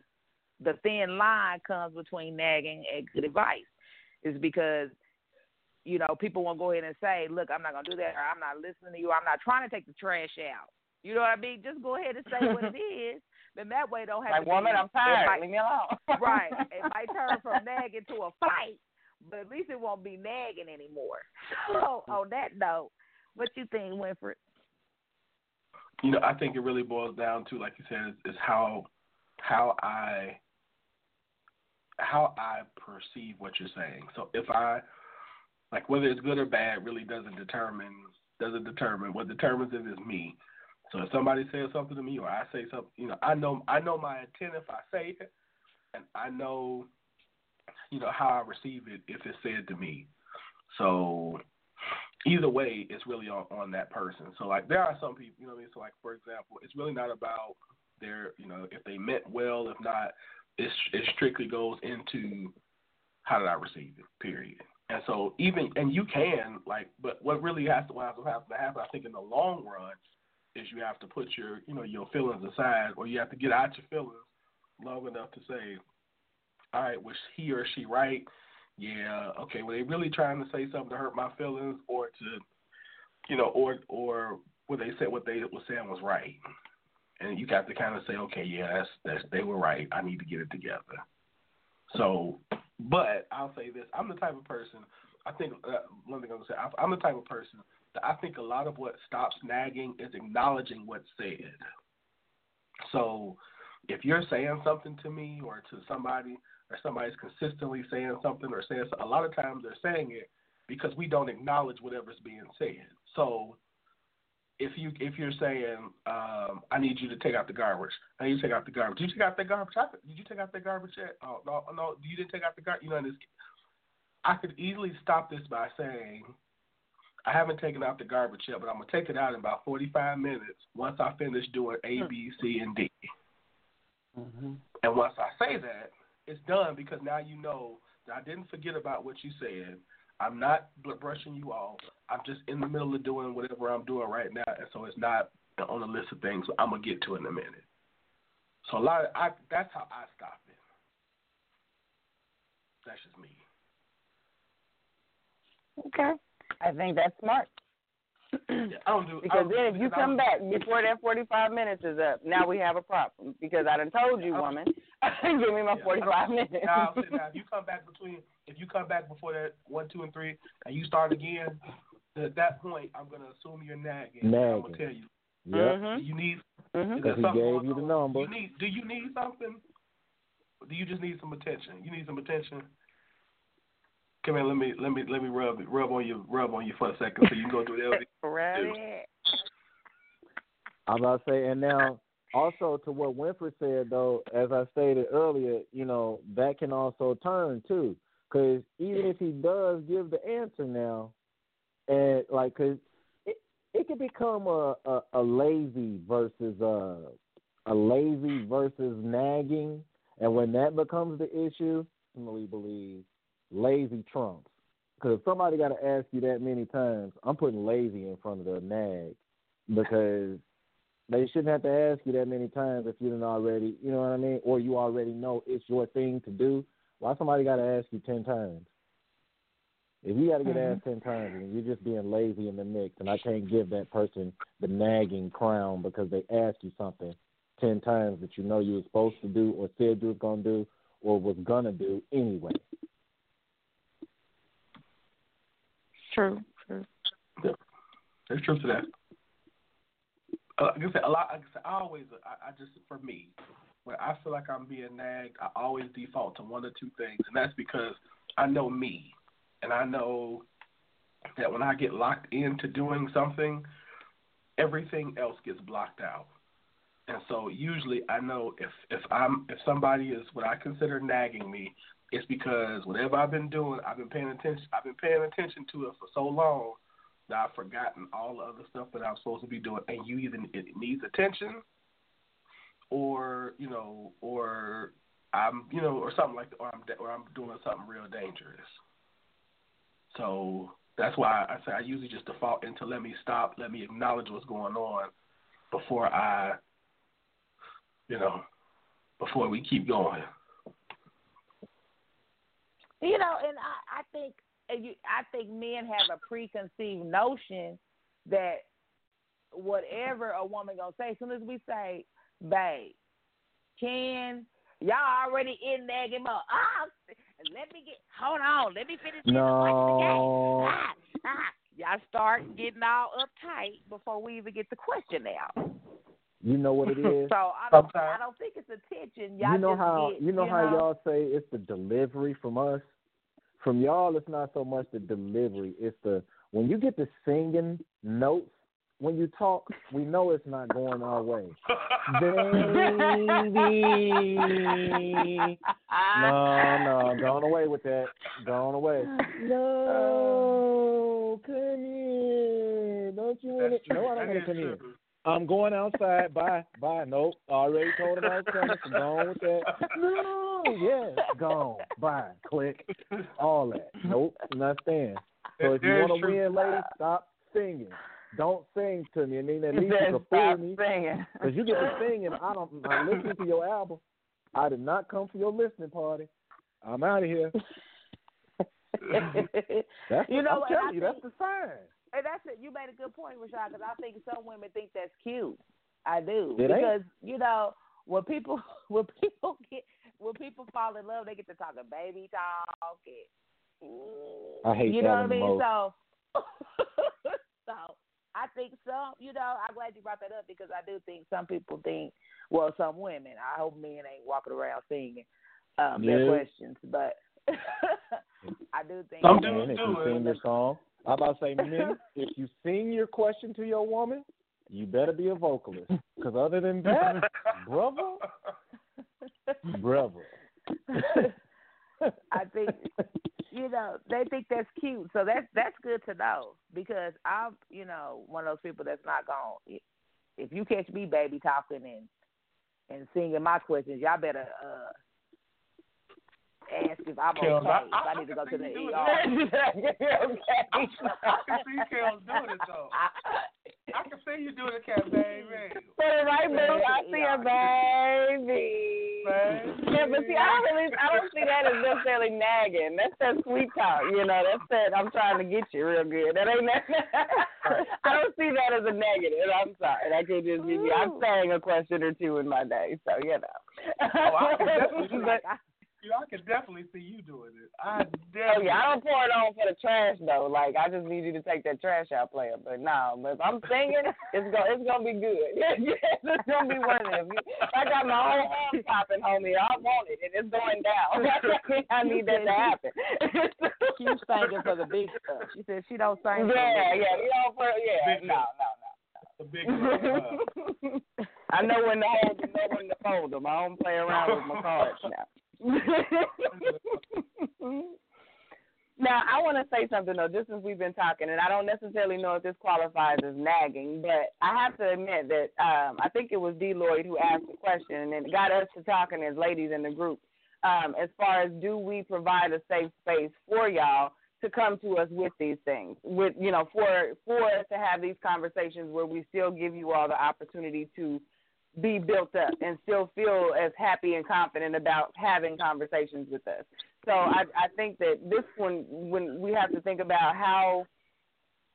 the thin line comes between nagging and good advice, is because you know, people won't go ahead and say, "Look, I'm not gonna do that," or "I'm not listening to you," or, "I'm not trying to take the trash out." You know what I mean? Just go ahead and say what it is. Then that way, don't have Like to woman, be, I'm tired. Might, Leave me alone. right. It might turn from nagging to a fight, but at least it won't be nagging anymore. So on that note, what you think, Winford? You know, I think it really boils down to, like you said, is, is how how I how I perceive what you're saying. So if I like whether it's good or bad really doesn't determine doesn't determine what determines it is me. So if somebody says something to me or I say something, you know, I know I know my intent if I say it, and I know, you know, how I receive it if it's said to me. So either way, it's really on on that person. So like there are some people, you know, what I mean. So like for example, it's really not about their, you know, if they meant well, if not, it's, it strictly goes into how did I receive it, period. And so even and you can like, but what really has to what has to happen, I think, in the long run, is you have to put your you know your feelings aside, or you have to get out your feelings long enough to say, all right, was he or she right? Yeah, okay. Were they really trying to say something to hurt my feelings, or to, you know, or or were they said what they were saying was right? And you got to kind of say, okay, yeah, that's that's they were right. I need to get it together. So, but I'll say this: I'm the type of person. I think uh, one thing I'm gonna say. I, I'm the type of person that I think a lot of what stops nagging is acknowledging what's said. So, if you're saying something to me or to somebody, or somebody's consistently saying something or saying a lot of times they're saying it because we don't acknowledge whatever's being said. So if you if you're saying um, I need you to take out the garbage, I need you to take out the garbage. Did you take out the garbage? I, did you take out the garbage yet? Oh no, no, you didn't take out the garbage. You know, this, I could easily stop this by saying I haven't taken out the garbage yet, but I'm gonna take it out in about 45 minutes once I finish doing A, B, C, and D. Mm-hmm. And once I say that, it's done because now you know that I didn't forget about what you said. I'm not brushing you off. I'm just in the middle of doing whatever I'm doing right now, and so it's not on the list of things I'm gonna get to in a minute. So a lot, of, I that's how I stop it. That's just me. Okay, I think that's smart. Yeah, I don't do Because I don't, then if you come back before that 45 minutes is up, now we have a problem. Because I done told you, woman, give me my Yeah. 45 minutes. Now, now, if you come back between, if you come back before that one, two, and three, and you start again, at that point, I'm gonna assume you're nagging. I'm gonna tell you. Yep. Mhm. You need? Mhm. Is there he gave you the number. You need? Do you need something? Do you just need some attention? You need some attention. Come here, let me let me let me rub rub on you rub on you for a second so you can go through the Right. I'm about to say, and now also to what Winford said though, as I stated earlier, you know that can also turn too, because even if he does give the answer now, and like, cause it it can become a a, a lazy versus a a lazy versus nagging, and when that becomes the issue, I really believe lazy trumps. Because if somebody got to ask you that many times, I'm putting lazy in front of the nag because they shouldn't have to ask you that many times if you didn't already, you know what I mean, or you already know it's your thing to do. Why somebody got to ask you ten times? If you got to get asked ten times, and you're just being lazy in the mix, and I can't give that person the nagging crown because they asked you something ten times that you know you were supposed to do, or said you was gonna do, or was gonna do anyway. True. True. There's truth to that. Uh, like I said, a lot. Like I said, I always, I, I just for me, when I feel like I'm being nagged, I always default to one or two things, and that's because I know me, and I know that when I get locked into doing something, everything else gets blocked out. And so usually I know if if I'm if somebody is what I consider nagging me, it's because whatever I've been doing, I've been paying attention. I've been paying attention to it for so long that I've forgotten all the other stuff that I'm supposed to be doing. And you either it needs attention, or you know, or I'm you know, or something like, that, or I'm or I'm doing something real dangerous. So that's why I say I usually just default into let me stop, let me acknowledge what's going on before I, you know, before we keep going. You know, and I, I think I think men have a preconceived notion that whatever a woman gonna say, as soon as we say, "Babe, can y'all already in nagging up?" Ah, let me get. Hold on. Let me finish this No. Ah, ah. Y'all start getting all uptight before we even get the question out. You know what it is. So I don't. I don't think it's attention. Y'all you know just how get, you know how know, y'all say it's the delivery from us. From y'all, it's not so much the delivery. It's the when you get the singing notes when you talk, we know it's not going our way. Baby, no, no, gone away with that. Gone away. No, um, come here. Don't you want That's to? No, I don't want to come here. I'm going outside. Bye. Bye. Nope. Already told him I was coming. So gone with that. No. Yes. Gone. Bye. Click. All that. Nope. Not staying. So if you want to win, ladies, stop singing. Don't sing to me, and then at least you can fool me. Because you get to sing, and I don't. I listen to your album. I did not come for your listening party. I'm out of here. That's You know I'm what, telling I you, that's think- the sign. And that's it. You made a good point, Rashad, because I think some women think that's cute. I do It ain't. because you know when people when people get when people fall in love, they get to talk a baby talk. And, I hate you know what I mean. most. So I think some. You know, I'm glad you brought that up because I do think some people think. Well, some women. I hope men ain't walking around singing um, their questions, but I do think. Some Man, if you sing your song, I about to say, men, if you sing your question to your woman, you better be a vocalist. Because other than that, brother, brother. I think you know they think that's cute, so that's that's good to know because I'm you know one of those people that's not gonna. If you catch me baby talking and and singing my questions, y'all better uh ask if I'm okay. Kels, I- if I- I need to go to the ER. okay. I can see Kels doing it though. I can see you doing it, cat baby. Put it right, boo. I see a baby. Baby. Yeah, but see, I don't really, I don't see that as necessarily nagging. That's that sweet talk, you know. That's that I'm trying to get you real good. That ain't that. I don't see that as a negative. I'm sorry. That could just be. I'm saying a question or two in my day, so you know. Oh, I can definitely see but, you. I can definitely see you doing it. I definitely. Oh yeah, I don't pour it on for the trash though. Like I just need you to take that trash out, player. But no, but if I'm singing, it's gonna it's gonna be good. it's gonna be worth it. If I got my whole arm popping, homie. I want it, and it's going down. I need that to happen. She's singing for the big stuff. She said she don't sing. for yeah, the yeah, you know, for, yeah, Big no, The big no, one. no. I know when to hold them, know when to fold them. I don't play around with my cards now. now, I want to say something though, just since we've been talking, and I don't necessarily know if this qualifies as nagging, but I have to admit that um, I think it was D. Lloyd who asked the question, and it got us to talking as ladies in the group. Um, as far as do we provide a safe space for y'all to come to us with these things, with you know, for for us to have these conversations where we still give you all the opportunity to be built up and still feel as happy and confident about having conversations with us. So I, I think that this one, when we have to think about how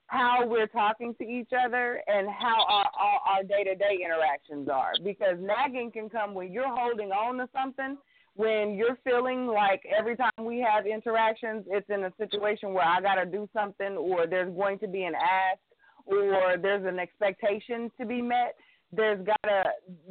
how we're talking to each other and how our our, our day-to-day interactions are, because nagging can come when you're holding on to something. When you're feeling like every time we have interactions, it's in a situation where I got to do something, or there's going to be an ask, or there's an expectation to be met there's gotta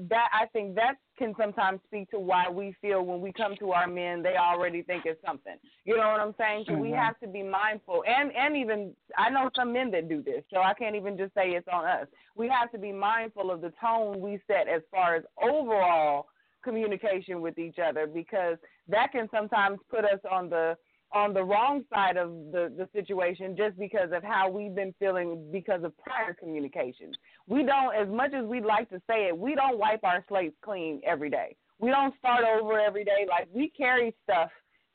that I think that can sometimes speak to why we feel when we come to our men they already think it's something. You know what I'm saying? So we mm-hmm. have to be mindful and and even I know some men that do this, so I can't even just say it's on us. We have to be mindful of the tone we set as far as overall communication with each other because that can sometimes put us on the on the wrong side of the, the situation just because of how we've been feeling because of prior communications. We don't, as much as we'd like to say it, we don't wipe our slates clean every day. We don't start over every day. Like we carry stuff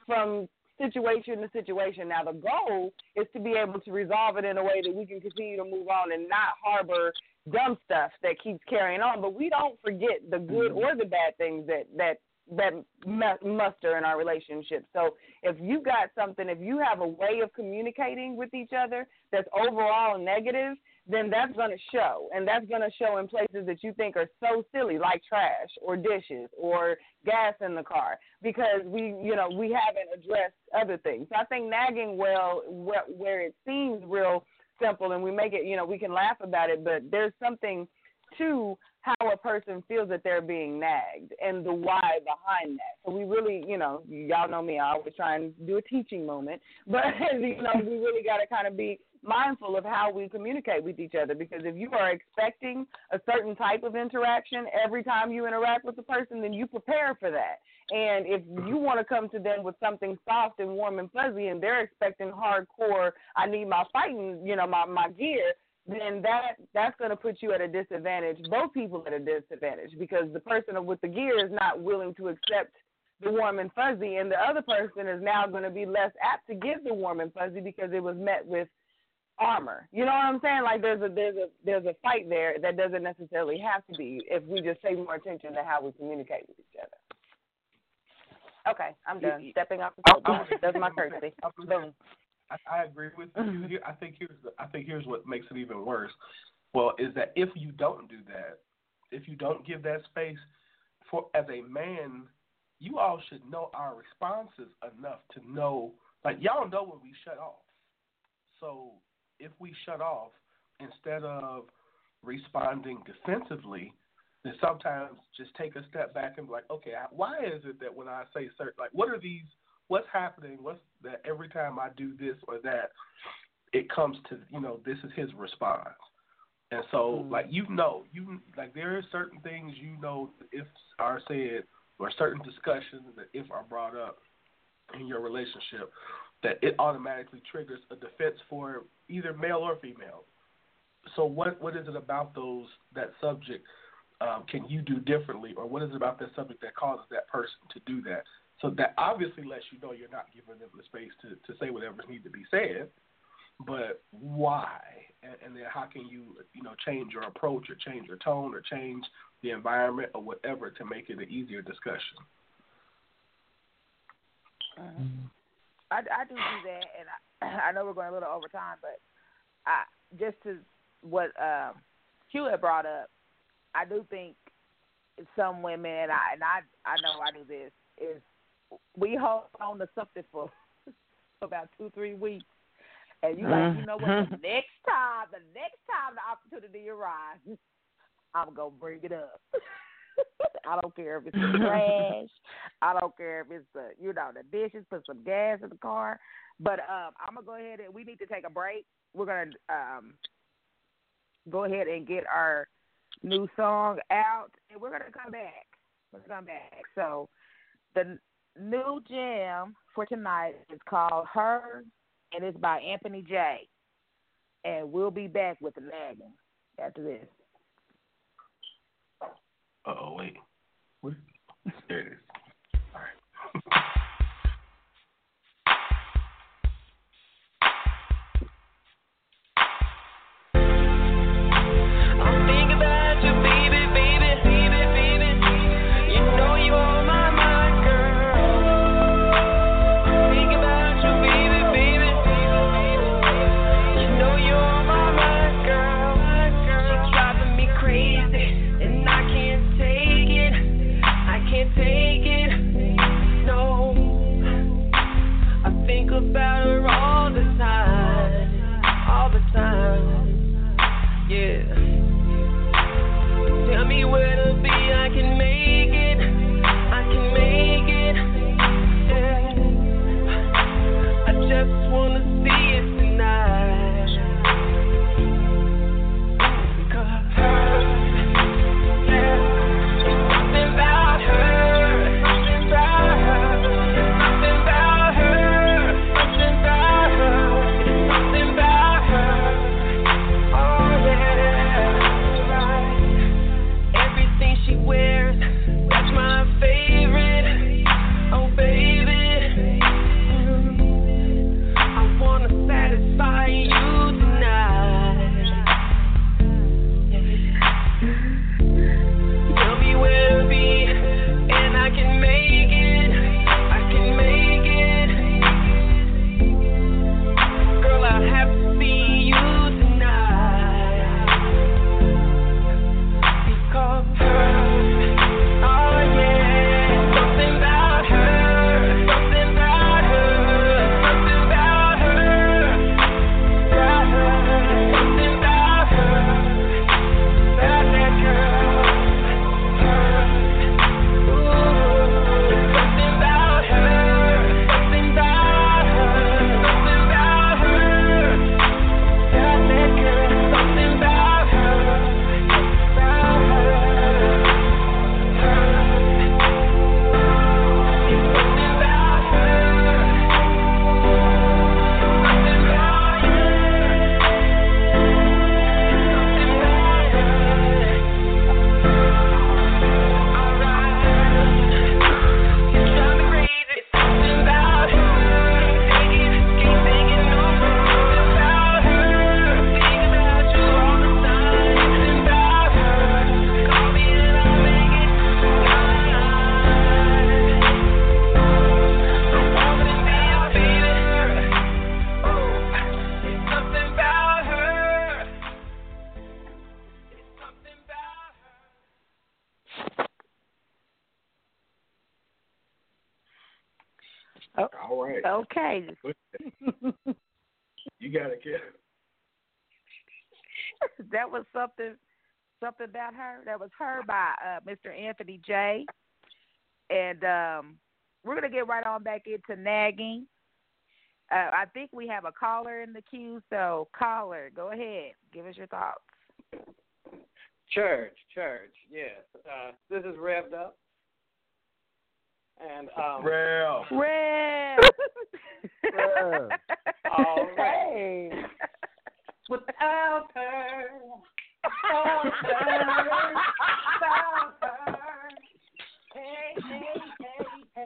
from situation to situation. Now the goal is to be able to resolve it in a way that we can continue to move on and not harbor dumb stuff that keeps carrying on. But we don't forget the good mm-hmm. or the bad things that that that mu- muster in our relationship. So if you got something, if you have a way of communicating with each other that's overall negative, then that's going to show. And that's going to show in places that you think are so silly, like trash or dishes or gas in the car, because we, you know, we haven't addressed other things. So I think nagging, well, where it seems real simple and we make it, you know, we can laugh about it, but there's something to how a person feels that they're being nagged and the why behind that. So we really, you know, y'all know me, I always try and do a teaching moment, but you know, we really got to kind of be mindful of how we communicate with each other because if you are expecting a certain type of interaction every time you interact with a person, then you prepare for that. And if you want to come to them with something soft and warm and fuzzy and they're expecting hardcore, I need my fighting, you know, my, my gear, then that that's going to put you at a disadvantage, both people at a disadvantage, because the person with the gear is not willing to accept the warm and fuzzy, and the other person is now going to be less apt to give the warm and fuzzy because it was met with armor. You know what I'm saying? Like there's a there's a there's a fight there that doesn't necessarily have to be if we just pay more attention to how we communicate with each other. Okay, I'm done. Stepping off the oh, soapbox. Oh, that's my courtesy. Boom. I, I agree with you. Here- I think here's the, I think here's what makes it even worse. Well, is that if you don't do that, if you don't give that space for as a man, you all should know our responses enough to know. Like y'all know when we shut off. So if we shut off instead of responding defensively, then sometimes just take a step back and be like, okay, why is it that when I say certain, like, what are these? What's happening? What's that? Every time I do this or that, it comes to you know this is his response. And so, like you know, you like there are certain things you know if are said or certain discussions that if are brought up in your relationship, that it automatically triggers a defense for either male or female. So what what is it about those that subject um, can you do differently, or what is it about that subject that causes that person to do that? So that obviously lets you know you're not giving them the space to to say whatever needs to be said, but why? And, and then how can you you know change your approach or change your tone or change the environment or whatever to make it an easier discussion? I, I do do that, and I, I know we're going a little over time, but I just to what um, Q had brought up, I do think some women, and I and I I know I do this is we hold on to something for about two three weeks, and you like you know what the next time the next time the opportunity arises, I'm gonna bring it up. I don't care if it's the trash. I don't care if it's the you know the dishes. Put some gas in the car. But um, I'm gonna go ahead and we need to take a break. We're gonna um, go ahead and get our new song out, and we're gonna come back. We're gonna come back. So the new jam for tonight is called Her, and it's by Anthony J. And we'll be back with the nagging after this. Uh oh, wait. What? There it is. Okay. You got it, kid. that was something something about her. That was her by uh, Mr. Anthony J. And um, we're gonna get right on back into nagging. Uh, I think we have a caller in the queue, so caller, go ahead, give us your thoughts. Church, church, yes. Uh, this is revved up. And um, Real. Red. Yeah. all right. Hey. Without her, without her, without her. Hey, hey, hey, hey.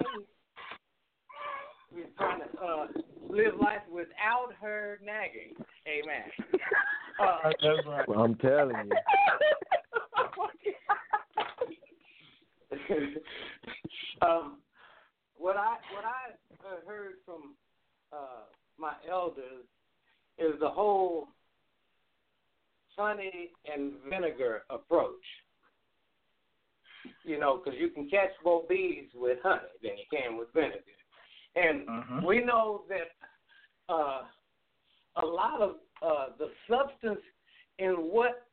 We're trying to uh, live life without her nagging. Amen. Uh, That's right. Well, I'm telling you. um, what I what I heard from uh, my elders is the whole honey and vinegar approach. You know, because you can catch more bees with honey than you can with vinegar, and Mhm. we know that uh, a lot of uh, the substance in what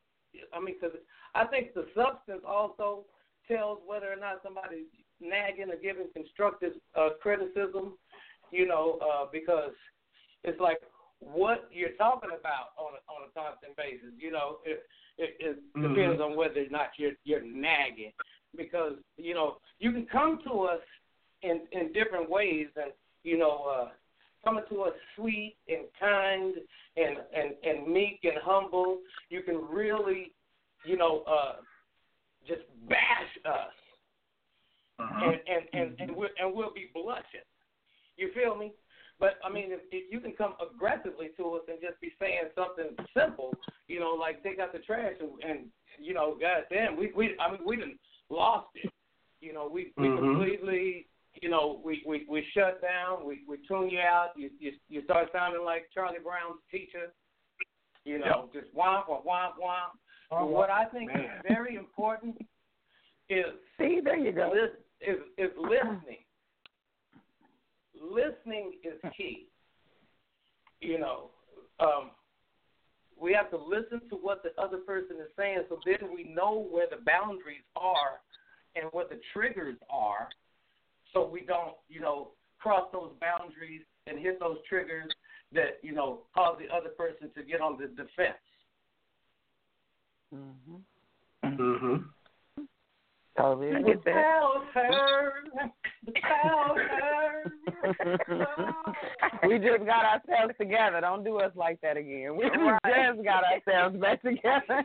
I mean, because I think the substance also tells whether or not somebody's nagging or giving constructive uh, criticism. You know, uh, because it's like what you're talking about on a, on a constant basis. You know, it it, it Mhm. depends on whether or not you're you're nagging, because you know you can come to us in in different ways, and you know. uh Coming to us sweet and kind and, and, and meek and humble, you can really, you know, uh, just bash us, Mhm. and and and and we'll, and we'll be blushing. You feel me? But I mean, if, if you can come aggressively to us and just be saying something simple, you know, like take out the trash and, and you know, goddamn, we we I mean, we done lost it. You know, we we Mhm. completely, you know, we we we shut down. We we tune you out. You you you start sounding like Charlie Brown's teacher. You know, just womp womp womp womp. But what I think Man. is very important is See, there you go. lis- is is listening. Listening is key. You know, um, we have to listen to what the other person is saying, so then we know where the boundaries are and what the triggers are, so we don't, you know, cross those boundaries and hit those triggers that you know cause the other person to get on the defense. Mm-hmm. Mhm. Totally I get that. Her, without her. we just got ourselves together. Don't do us like that again. We Right. just got ourselves back together.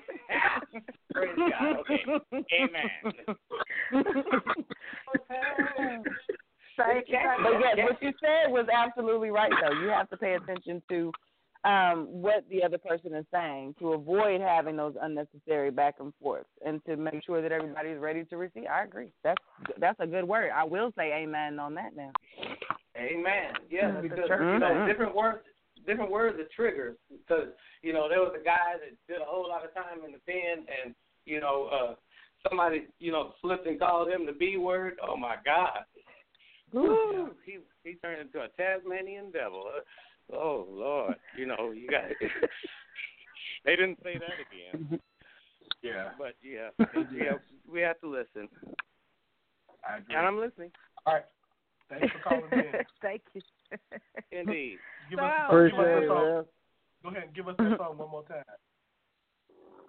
Praise God. Okay. Amen. Thank you. But yes, what you said was absolutely right. Though you have to pay attention to um, what the other person is saying to avoid having those unnecessary back and forth, and to make sure that everybody's ready to receive. I agree. That's that's a good word. I will say amen on that now. Amen. Yeah, because you know Mhm. different words, different words are triggers. Because you know there was a guy that did a whole lot of time in the pen, and you know uh somebody you know slipped and called him the B word. Oh my God. Woo. He he turned into a Tasmanian devil. Oh Lord, you know you got. they didn't say that again, Yeah. but yeah, yeah, we have to listen, I agree. and I'm listening. All right. Thanks for calling in. Thank you. Indeed. Give us, So- give us that song. Go ahead and give us that song one more time.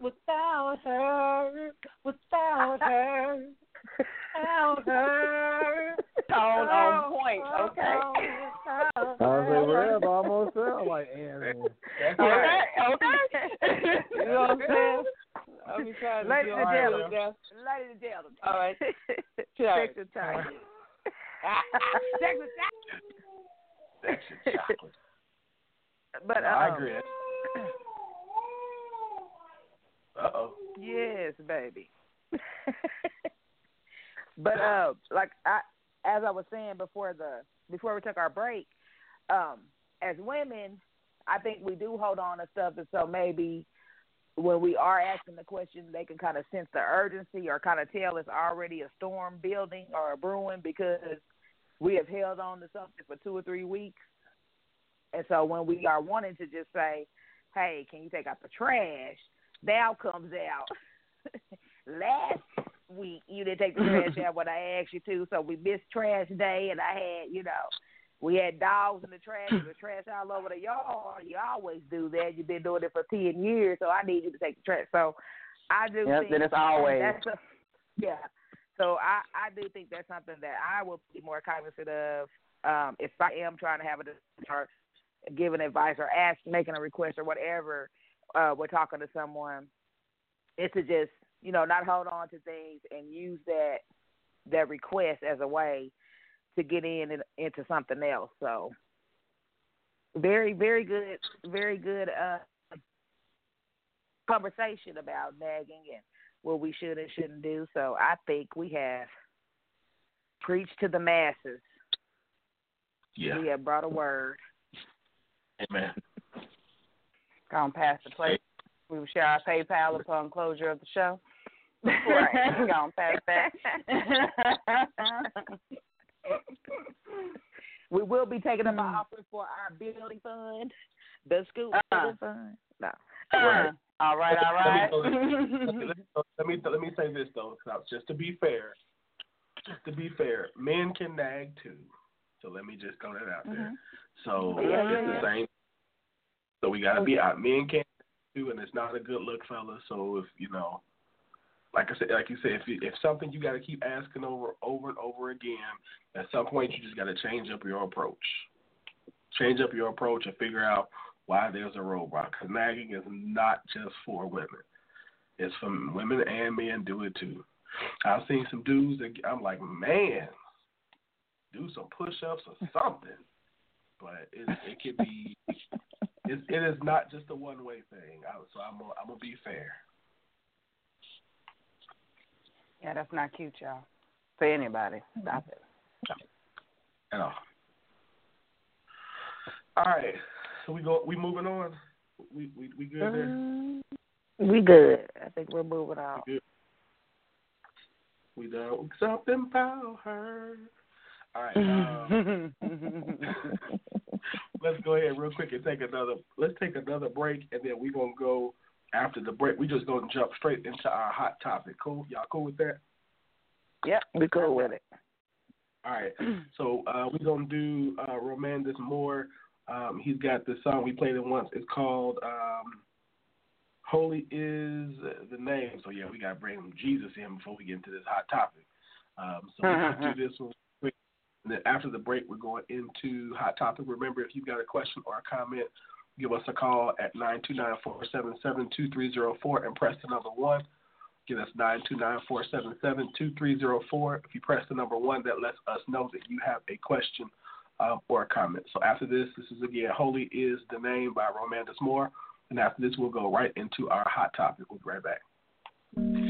Without her, without her, without her. Tone on point. Okay. I was like, Rev almost sound like Aaron. That's Okay. right. Okay. You know what I'm saying? I'll be trying to Ladies get and all gentlemen. right down. Ladies. All right. Check the time. Check the That shit chocolate. But No, I um, agree. Uh oh. Yes, baby. but uh, like I, as I was saying before the before we took our break, um, as women, I think we do hold on to stuff, and so maybe when we are asking the question, they can kind of sense the urgency or kind of tell it's already a storm building or a brewing because we have held on to something for two or three weeks. And so when we are wanting to just say, hey, can you take out the trash? Now comes out. Last week you didn't take the trash out when I asked you to, so we missed trash day, and I had, you know, we had dogs in the trash, the trash all over the yard. You always do that. You've been doing it for ten years, so I need you to take the trash. So I do Yes, think and it's always. that's a, yeah. So I I do think that's something that I will be more cognizant of um, if I am trying to have a discussion or giving advice or ask making a request or whatever. Uh, we're talking to someone. Is to just you know not hold on to things and use that that request as a way to get in and, into something else. So very very good very good uh, conversation about nagging and what we should and shouldn't do. So I think we have preached to the masses. Yeah. We have brought a word. Amen. Gone past the plate. We will share our PayPal upon closure of the show. Right. Gonna pass that. we will be taking up an offer for our building fund, the school Uh-uh. building fund. No. Uh, all right, all right. Let me, let me, let me say this though, Klaus, just to be fair. Just to be fair, men can nag too. So let me just throw that out there. Mm-hmm. So Yeah, it's yeah, the same. So we gotta be out. Men can too, and it's not a good look, fella. So if you know, like I said, like you said, if if something you got to keep asking over, over and over again, at some point you just got to change up your approach. Change up your approach and figure out why there's a roadblock. Because nagging is not just for women; it's for women and men do it too. I've seen some dudes that I'm like, man, do some push-ups or something. But it it could be. It, it is not just a one-way thing. I, so I'm gonna, I'm gonna be fair. Yeah, that's not cute, y'all. For anybody. Stop it. at all. All right, so we go. We moving on. We we we good there. Mm, we good. I think we're moving on. We good. We done something about her. All right. Um, let's go ahead real quick and take another. Let's take another break, and then we're gonna go after the break. We just gonna jump straight into our hot topic. Cool? Y'all cool with that? Yep, we cool with it. All right. So uh, we're gonna do uh, Romandus Moore. Um, he's got this song we played it once. It's called um, "Holy Is the Name." So yeah, we gotta bring Jesus in before we get into this hot topic. Um, so we're gonna do this one quick, and then after the break, we're going into hot topic. Remember, if you've got a question or a comment, give us a call at nine two nine four seven seven two three zero four and press the number one. Again, that's nine two nine four seven seven two three zero four. If you press the number one, that lets us know that you have a question um, or a comment. So after this, this is again "Holy Is the Name" by Romandus Moore, and after this, we'll go right into our hot topic. We'll be right back.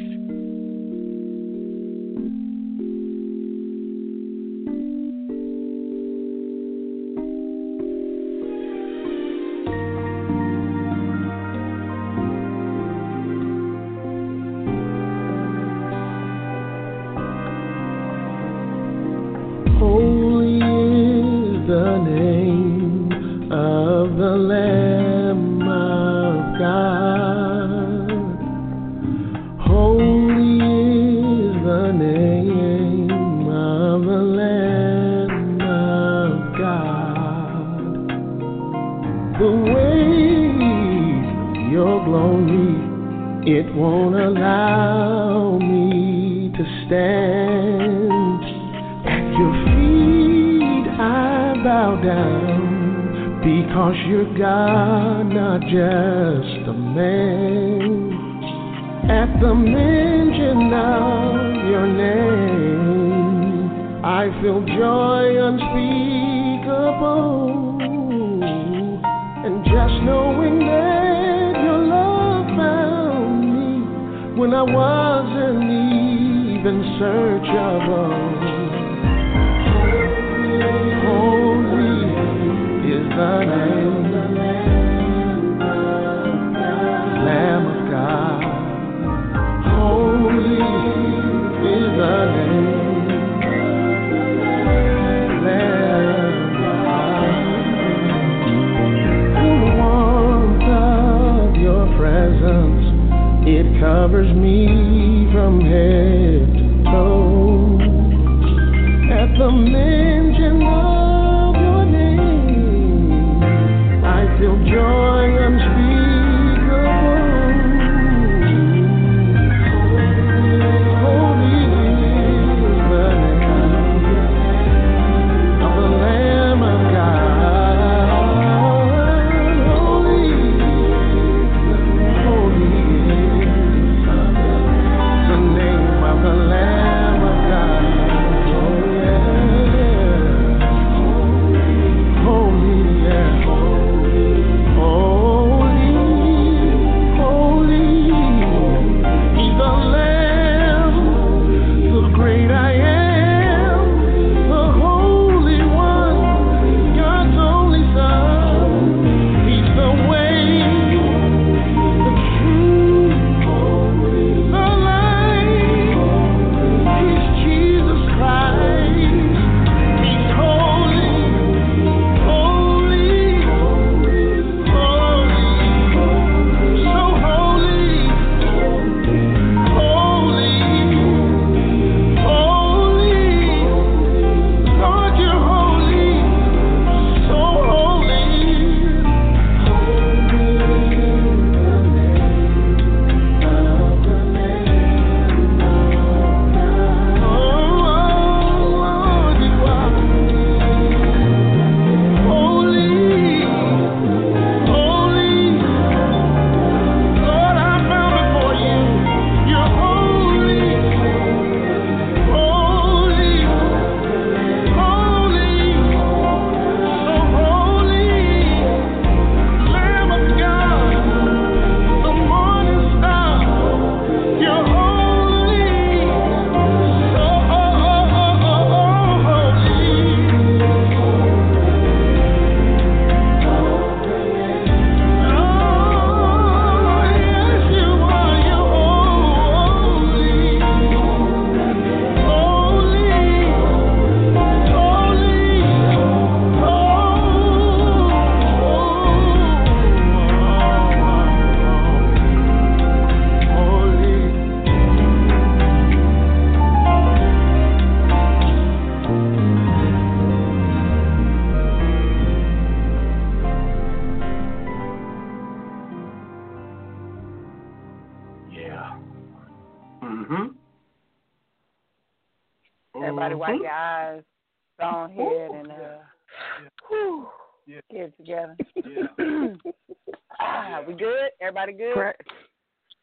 Everybody good? Pray,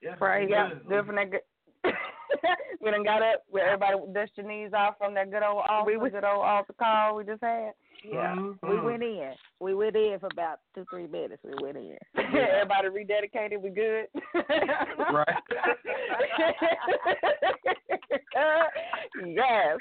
Yeah. Praise Yeah, Good. good from that good. we done got up where everybody dust your knees off from that good old altar, We was- good old altar call we just had. Yeah. Mhm. We went in. We went in for about two, three minutes. We went in. Yeah. everybody rededicated. We good. Right. yes.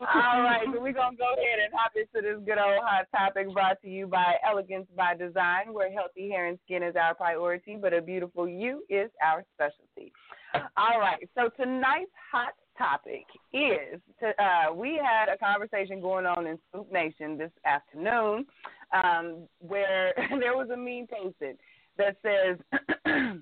All right, so we're gonna go ahead and hop into this good old hot topic brought to you by Elegance by Design, where healthy hair and skin is our priority, but a beautiful you is our specialty. All right, so tonight's hot topic is to, uh, we had a conversation going on in Scoop Nation this afternoon um, where there was a meme posted that says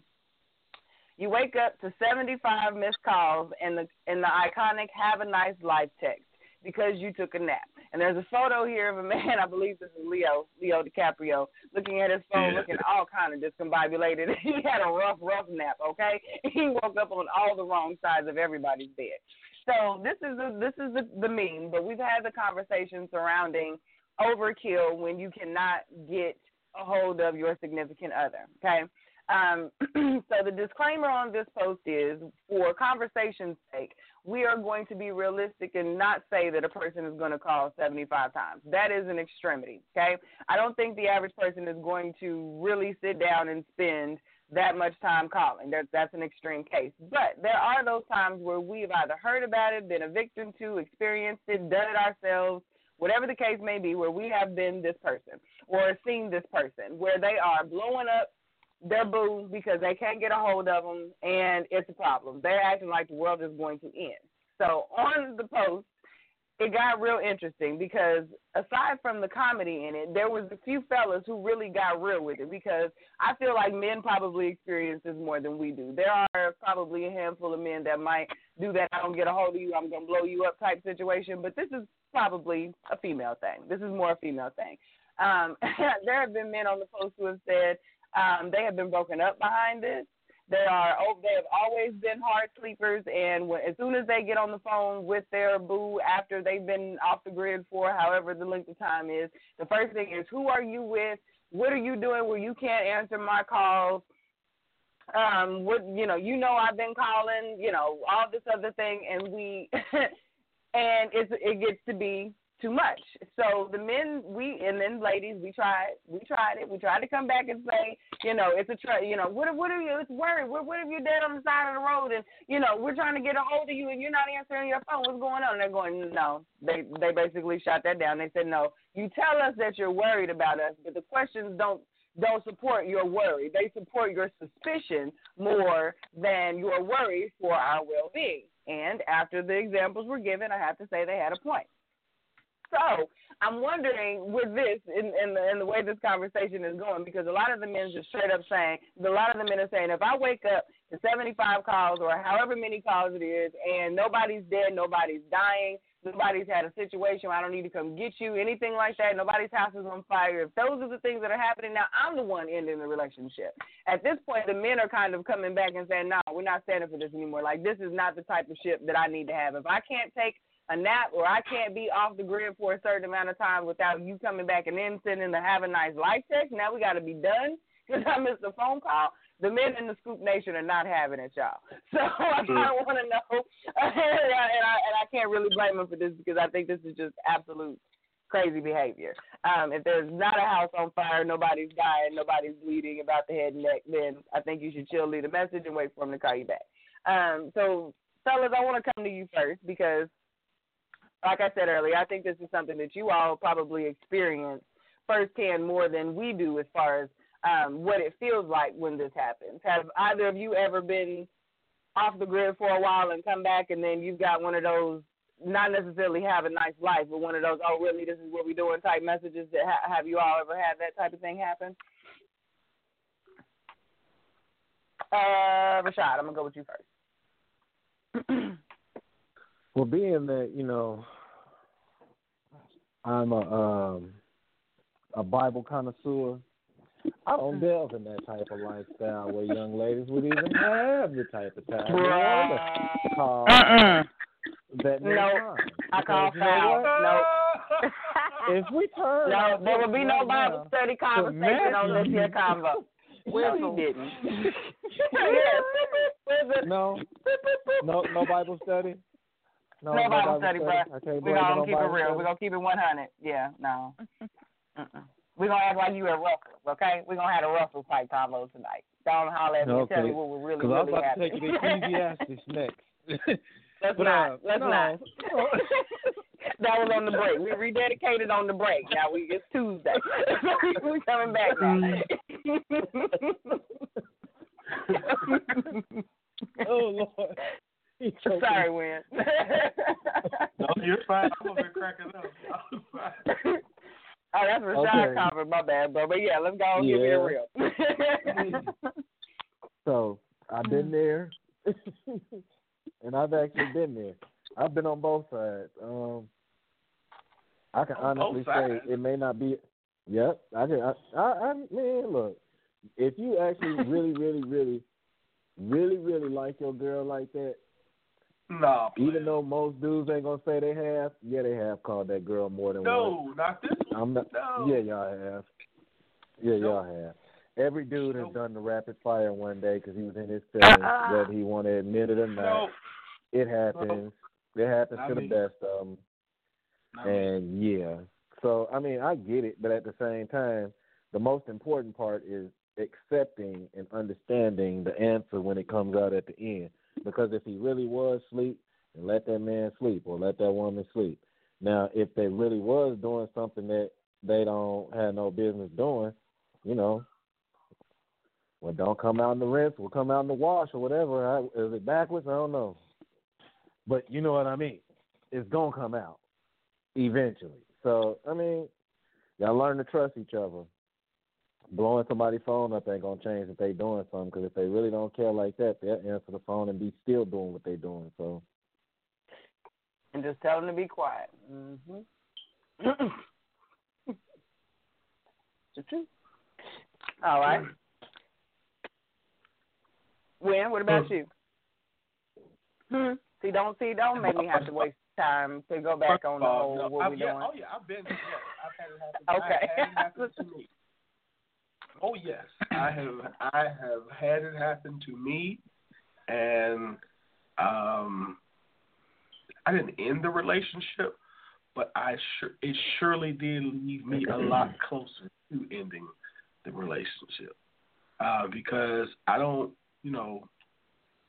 you wake up to 75 missed calls and the and the iconic "Have a nice life" text because you took a nap. And there's a photo here of a man, I believe this is Leo, Leo DiCaprio, looking at his phone, Yeah. looking all kind of discombobulated. he had a rough, rough nap. Okay, he woke up on all the wrong sides of everybody's bed. So this is the, this is the, the meme, but we've had the conversation surrounding overkill when you cannot get a hold of your significant other. Okay. Um, so the disclaimer on this post is, for conversation's sake, we are going to be realistic and not say that a person is going to call 75 times. That is an extremity. Okay. I don't think the average person is going to really sit down and spend that much time calling. That, that's an extreme case. But there are those times where we've either heard about it, been a victim to, experienced it, done it ourselves, whatever the case may be, where we have been this person or seen this person, where they are blowing up their boo because they can't get a hold of them and it's a problem. They're acting like the world is going to end. So on the post, it got real interesting because aside from the comedy in it, there was a few fellas who really got real with it because I feel like men probably experience this more than we do. There are probably a handful of men that might do that. I don't get a hold of you, I'm gonna blow you up type situation, but this is probably a female thing. This is more a female thing. Um, there have been men on the post who have said um, they have been broken up behind this. They are oh, they have always been hard sleepers, and when, as soon as they get on the phone with their boo after they've been off the grid for however the length of time is, the first thing is who are you with? What are you doing where you can't answer my calls? Um, what you know, you know I've been calling, you know, all this other thing, and we, and it's it gets to be too much. So the men, we and then ladies, we tried, we tried it. We tried to come back and say, you know, it's a try. You know, what what are you? It's worried. What what if you're dead on the side of the road and you know we're trying to get a hold of you and you're not answering your phone? What's going on? And they're going, no. They they basically shot that down. They said, no. You tell us that you're worried about us, but the questions don't don't support your worry. They support your suspicion more than your worry for our well being. And after the examples were given, I have to say they had a point. So I'm wondering with this in, in the in the way this conversation is going, because a lot of the men just straight up saying, a lot of the men are saying, if I wake up to 75 calls or however many calls it is, and nobody's dead, nobody's dying, nobody's had a situation where I don't need to come get you, anything like that, nobody's house is on fire. If those are the things that are happening now, I'm the one ending the relationship. At this point, the men are kind of coming back and saying, no, we're not standing for this anymore. Like this is not the type of ship that I need to have. If I can't take a nap or I can't be off the grid for a certain amount of time without you coming back and then sending the have a nice life check. Now we got to be done because I missed a phone call. The men in the Scoop Nation are not having it, y'all. So I kind of want to know, and, I, and I can't really blame them for this because I think this is just absolute crazy behavior. Um, if there's not a house on fire, nobody's dying, nobody's bleeding about the head and neck, then I think you should chill, leave a message, and wait for them to call you back. Um, so, fellas, I want to come to you first because like I said earlier, I think this is something that you all probably experience firsthand more than we do as far as um, what it feels like when this happens. Have either of you ever been off the grid for a while and come back and then you've got one of those not necessarily have a nice life, but one of those oh really this is what we're doing type messages that ha- have you all ever had that type of thing happen? Uh, Rashad, I'm gonna go with you first. Well, being that you know, I'm a um, a Bible connoisseur. I don't delve in that type of lifestyle where young ladies would even have the type of time. Call uh-uh. that no, I call foul. No. if we turn, no, there will be no Bible study conversation on this here convo. Well, he didn't. no, no, no Bible study. No, no no Bible Bible study, study. bro. Okay, We're gonna no keep it real. study. We're gonna keep it 100. Yeah, no. Mm-mm. We're gonna act like you at Russell, okay? We're gonna have a Russell type combo tonight. Don't holler at me and tell Okay. me what we're really, Because I was really about to happening. take you to Ecclesiastes next. Let's But, not. uh, Let's no. not. that was on the break. We rededicated on the break. Now we it's Tuesday. we coming back now. oh Lord. He. Sorry, Win. No, you're fine. I'm over here cracking up. I'm fine. Oh, that's Rashad Okay. covered. My bad, bro. But yeah, let's go and give me the real. So I've been there, and I've actually been there. I've been on both sides. Um, I can On honestly say it may not be. Yep, I can. I, I, I man, look, if you actually really, really, really, really, really like your girl like that, No, even though most dudes ain't gonna say they have, yeah, they have called that girl more than once. no, not this one. I'm not. No. Yeah, y'all have. Yeah, Nope. y'all have. Every dude has done the rapid fire one day because he was in his feelings, Uh-uh. whether he want to admit it or not. No, It happens. It happens Not to the best of them. not me. And yeah, so I mean, I get it, but at the same time, the most important part is accepting and understanding the answer when it comes out at the end. Because if he really was asleep, and let that man sleep or let that woman sleep. Now, if they really was doing something that they don't have no business doing, you know, well, don't come out in the rinse, will come out in the wash or whatever. I, is it backwards? I don't know. But you know what I mean. It's gonna come out. eventually. So I mean, y'all learn to trust each other. Blowing somebody's phone up ain't gonna change if they doing something. Because if they really don't care like that, they'll answer the phone and be still doing what they doing. So and just tell them to be quiet. Mm-hmm. it's the truth. All right. Win, what about you? Hmm. See, don't see, don't make me have to waste time to go back on the whole no, what we yeah, doing. Oh yeah, I've been. Yeah, I've had it happen. Okay. I've it happen to me. Oh yes, I have. I have had it happen to me, and um, I didn't end the relationship, but I sure it surely did leave me a lot closer to ending the relationship uh, because I don't, you know,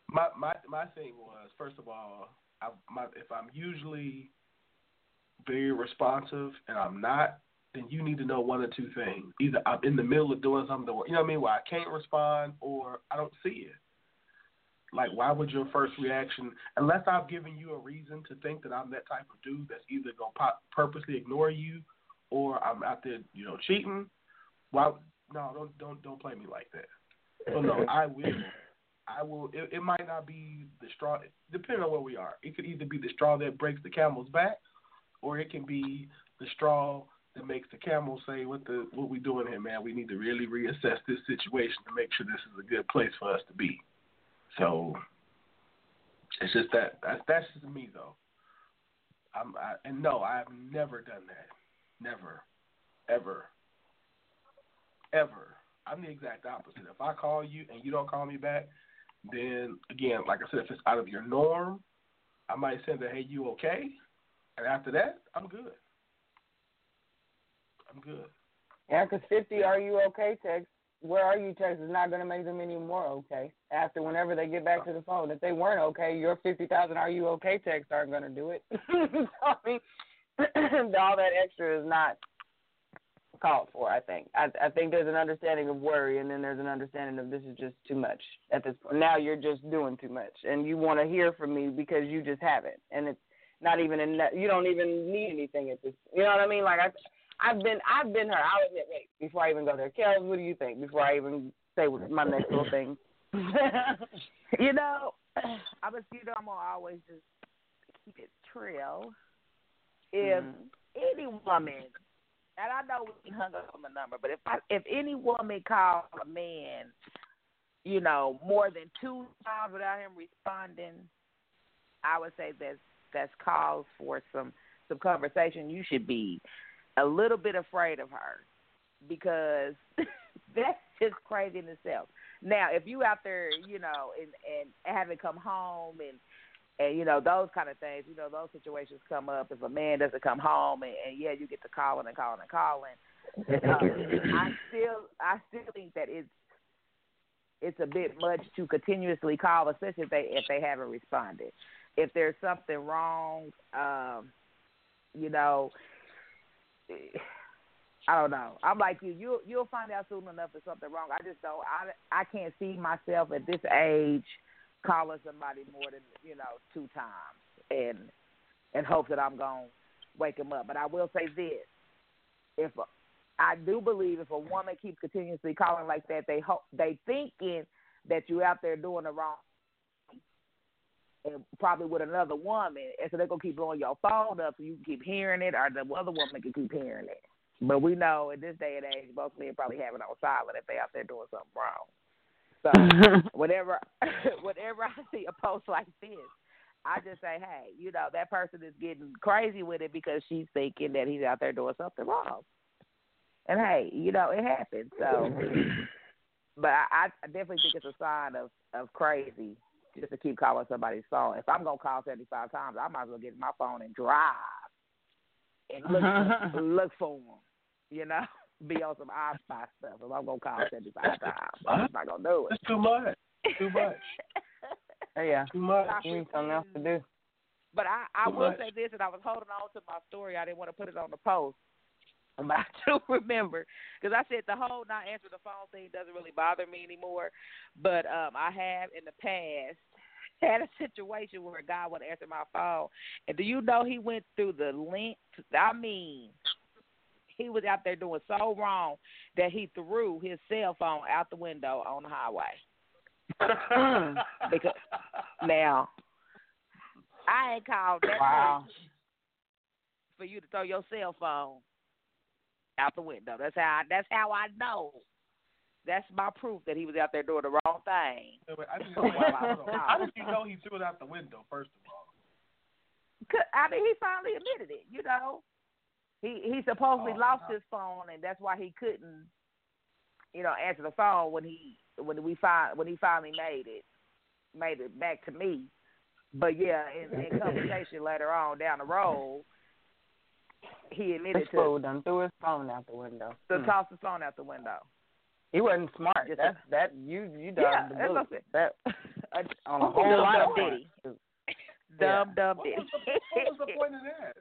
my my my thing was first of all, I, my, if I'm usually very responsive and I'm not, then you need to know one or two things. Either I'm in the middle of doing something, you know what I mean, where I can't respond, or I don't see it. Like, why would your first reaction, unless I've given you a reason to think that I'm that type of dude that's either gonna purposely ignore you, or I'm out there, you know, cheating? Well, no, don't don't don't play me like that. So no, I will. I will. It, it might not be the straw, depending on where we are. It could either be the straw that breaks the camel's back, or it can be the straw that makes the camel say, "What the what we doing here, man? We need to really reassess this situation to make sure this is a good place for us to be." So it's just that that's, that's just me though. I'm I, and no, I've never done that. Never, ever, ever. I'm the exact opposite. If I call you and you don't call me back, then again, like I said, if it's out of your norm, I might send a "Hey, you okay?" And after that, I'm good. I'm good. Yeah, 'cause 50 are you okay text, where are you text is not going to make them any more okay. After whenever they get back to the phone, if they weren't okay, your 50,000 are you okay text aren't going to do it. so, I mean, all that extra is not called for, I think. I, I think there's an understanding of worry and then there's an understanding of this is just too much at this point. Now you're just doing too much and you want to hear from me because you just haven't. And it's not even that, you don't even need anything at this, you know what I mean? Like I, I've been I've been her. I'll admit. Wait, before I even go there, Kels, what do you think? Before I even say my next little thing. you know, I'm a you know I'm gonna always just keep it trill. If Mhm. any woman, and I know we hung up on the number, but if I, if any woman calls a man, you know, more than two times without him responding, I would say that's that's cause for some some conversation. You should be a little bit afraid of her because that's just crazy in itself. Now, if you out there, you know, and and haven't come home and and you know those kind of things, you know, those situations come up. If a man doesn't come home and, and yeah, you get to calling and calling and calling. Uh, I still, I still think that it's it's a bit much to continuously call, especially if they if they haven't responded. If there's something wrong, um, you know, I don't know. I'm like you. You you'll find out soon enough there's something wrong. I just don't. I I can't see myself at this age calling somebody more than you know two times and and hope that I'm gonna wake them up. But I will say this: if I do believe if a woman keeps continuously calling like that, they hope they thinking that you out there doing the wrong and probably with another woman, and so they're gonna keep blowing your phone up so you can keep hearing it, or the other woman can keep hearing it. But we know in this day and age, most men probably have it on silent if they out there doing something wrong. So whenever, whenever I see a post like this, I just say, hey, you know, that person is getting crazy with it because she's thinking that he's out there doing something wrong. And hey, you know, it happens. So, but I, I definitely think it's a sign of of crazy just to keep calling somebody's phone. If I'm gonna call seventy five times, I might as well get my phone and drive and look look for them. You know, be on some I spy stuff. If I'm gonna call seventy five times, I'm just not gonna do it. It's too much. Too much. yeah. Too much. You need something else to do. But I, I Too will much. say this, and I was holding on to my story. I didn't want to put it on the post. But I do remember because I said the whole not answering the phone thing doesn't really bother me anymore. But um, I have in the past had a situation where a guy would answer my phone, and do you know he went through the length? I mean, he was out there doing so wrong that he threw his cell phone out the window on the highway. because now I ain't called that Wow. for you to throw your cell phone out the window. That's how. I, that's how I know. That's my proof that he was out there doing the wrong thing. Wait, wait, I didn't know. How did you know he threw it out the window? First of all, I mean, he finally admitted it. You know, he he supposedly Oh, lost no. his phone, and that's why he couldn't, you know, answer the phone when he when we find when he finally made it made it back to me. But yeah, in, in conversation later on down the road, he admitted This to fool done threw his phone out the window. to Hmm. toss his phone out the window. He wasn't smart. Just That's that you you done Yeah, the that's what That on a Dumb, whole lot dumb of ditty. fronts. Dumb, dumb what ditty. what was the point of that?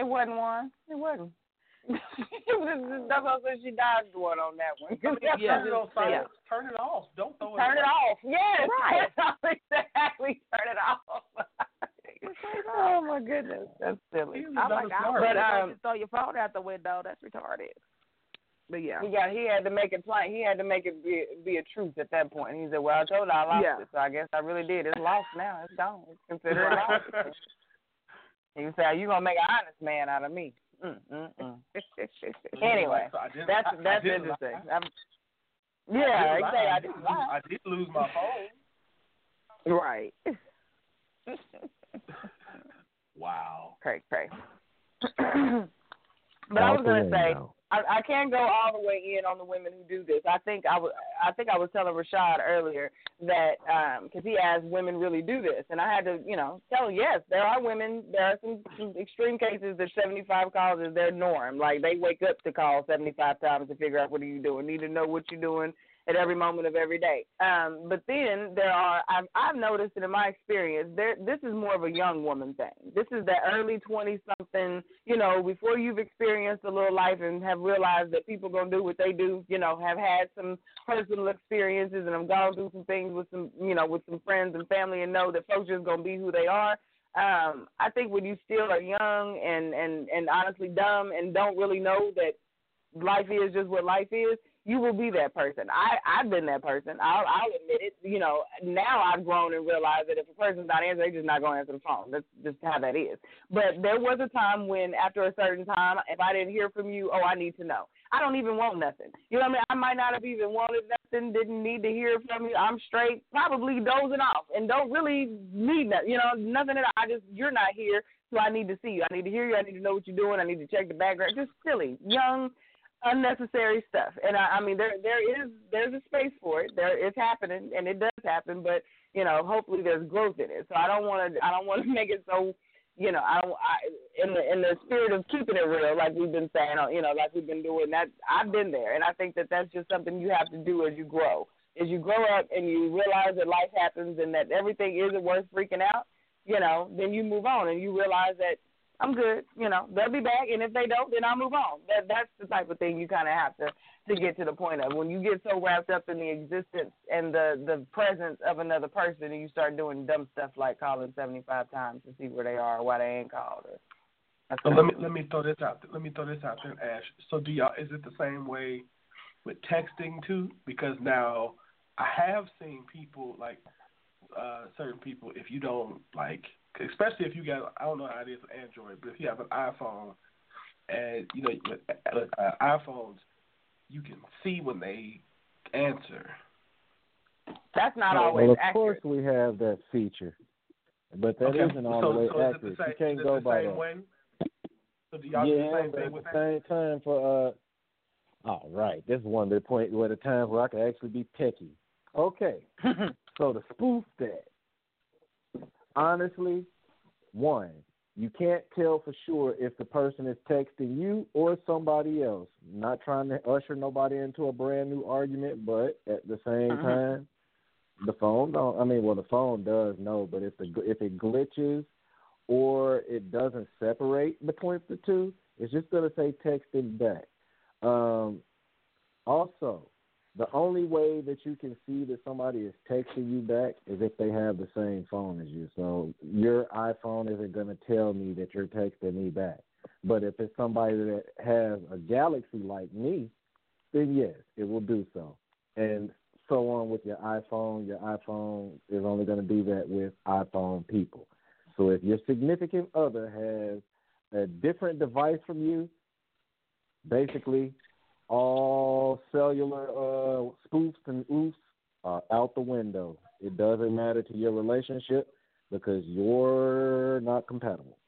It wasn't one. It wasn't. That's what I said. She dodged one on that one. Yeah. Turn it on Yeah. Turn it off. Don't throw it. Turn it off. Yes. Right. exactly. Turn it off. Oh my goodness, that's silly. I'm like I smart. would But, um, just throw your phone out the window. That's retarded. But yeah. He got. He had to make it plain. He had to make it be be a truth at that point. He said, "Well, I told her I lost Yeah. it, so I guess I really did. It's lost now. It's gone. It's considered lost." He said, "You gonna make an honest man out of me?" Mm, mm, mm. Anyway, So that's I- I that's didn't interesting. I'm, I yeah, did exactly. I I didn't did, lie. lose, I did lose my phone. Right. Wow. Cray, cray. but I was gonna say, window. I, I can't go all the way in on the women who do this. I think I was I think I was telling Rashad earlier that um, because he asked women really do this, and I had to you know tell him yes, there are women. There are some, some extreme cases that 75 calls is their norm. Like they wake up to call 75 times to figure out what are you doing. Need to know what you're doing at every moment of every day. Um, but then there are I've I've noticed it in my experience. There this is more of a young woman thing. This is that early 20 something. You know, before you've experienced a little life and have realized that people gonna do what they do. You know, have had some personal experiences and have gone through some things with some you know with some friends and family and know that folks just gonna be who they are. Um, I think when you still are young and and and honestly dumb and don't really know that life is just what life is, you will be that person. I I've been that person. I'll I'll admit it. You know, now I've grown and realized that if a person's not answering, they're just not going to answer the phone. That's just how that is. But there was a time when, after a certain time, if I didn't hear from you, oh, I need to know. I don't even want nothing. You know what I mean? I might not have even wanted nothing. Didn't need to hear from you. I'm straight, probably dozing off, and don't really need that. You know, nothing at all. I just you're not here, so I need to see you. I need to hear you. I need to know what you're doing. I need to check the background. Just silly, young unnecessary stuff. And I, I mean, there there is there's a space for it. There it's happening, and it does happen. But you know, hopefully there's growth in it. So I don't want to I don't want to make it so. You know, I. I, in the in the spirit of keeping it real, like we've been saying, uh, you know, like we've been doing that. I've been there, and I think that that's just something you have to do as you grow. As you grow up and you realize that life happens and that everything isn't worth freaking out, you know, then you move on and you realize that I'm good. You know, they'll be back, and if they don't, then I'll move on. That that's the type of thing you kind of have to to get to the point of. When you get so wrapped up in the existence and the the presence of another person, and you start doing dumb stuff like calling seventy five times to see where they are or why they ain't called. Or, So let me let me throw this out. Let me throw this out there, Ash. So do y'all? Is it the same way with texting too? Because now I have seen people like uh certain people. If you don't like, especially if you got, I don't know how it is with Android, but if you have an iPhone, and you know with uh, iPhones, you can see when they answer. That's not No, always Well, of accurate. course we have that feature, but that okay. not all so, the way so accurate. the same, you can't go the by same that. way? So do y'all do yeah, the same but thing at with the that? same time for uh, all right, this is one of the point where the times where I can actually be picky. Okay, so to spoof that, honestly, one, you can't tell for sure if the person is texting you or somebody else. Not trying to usher nobody into a brand new argument, but at the same Mhm. time, the phone don't. I mean, well, the phone does know, but if the if it glitches or it doesn't separate between the two, it's just gonna say texting back. Um, also, the only way that you can see that somebody is texting you back is if they have the same phone as you. So your iPhone isn't going to tell me that you're texting me back. But if it's somebody that has a Galaxy like me, then yes, it will do so. And so on with your iPhone. Your iPhone is only going to do that with iPhone people. So if your significant other has a different device from you, basically all cellular uh, spoofs and oofs are out the window. It doesn't matter to your relationship because you're not compatible.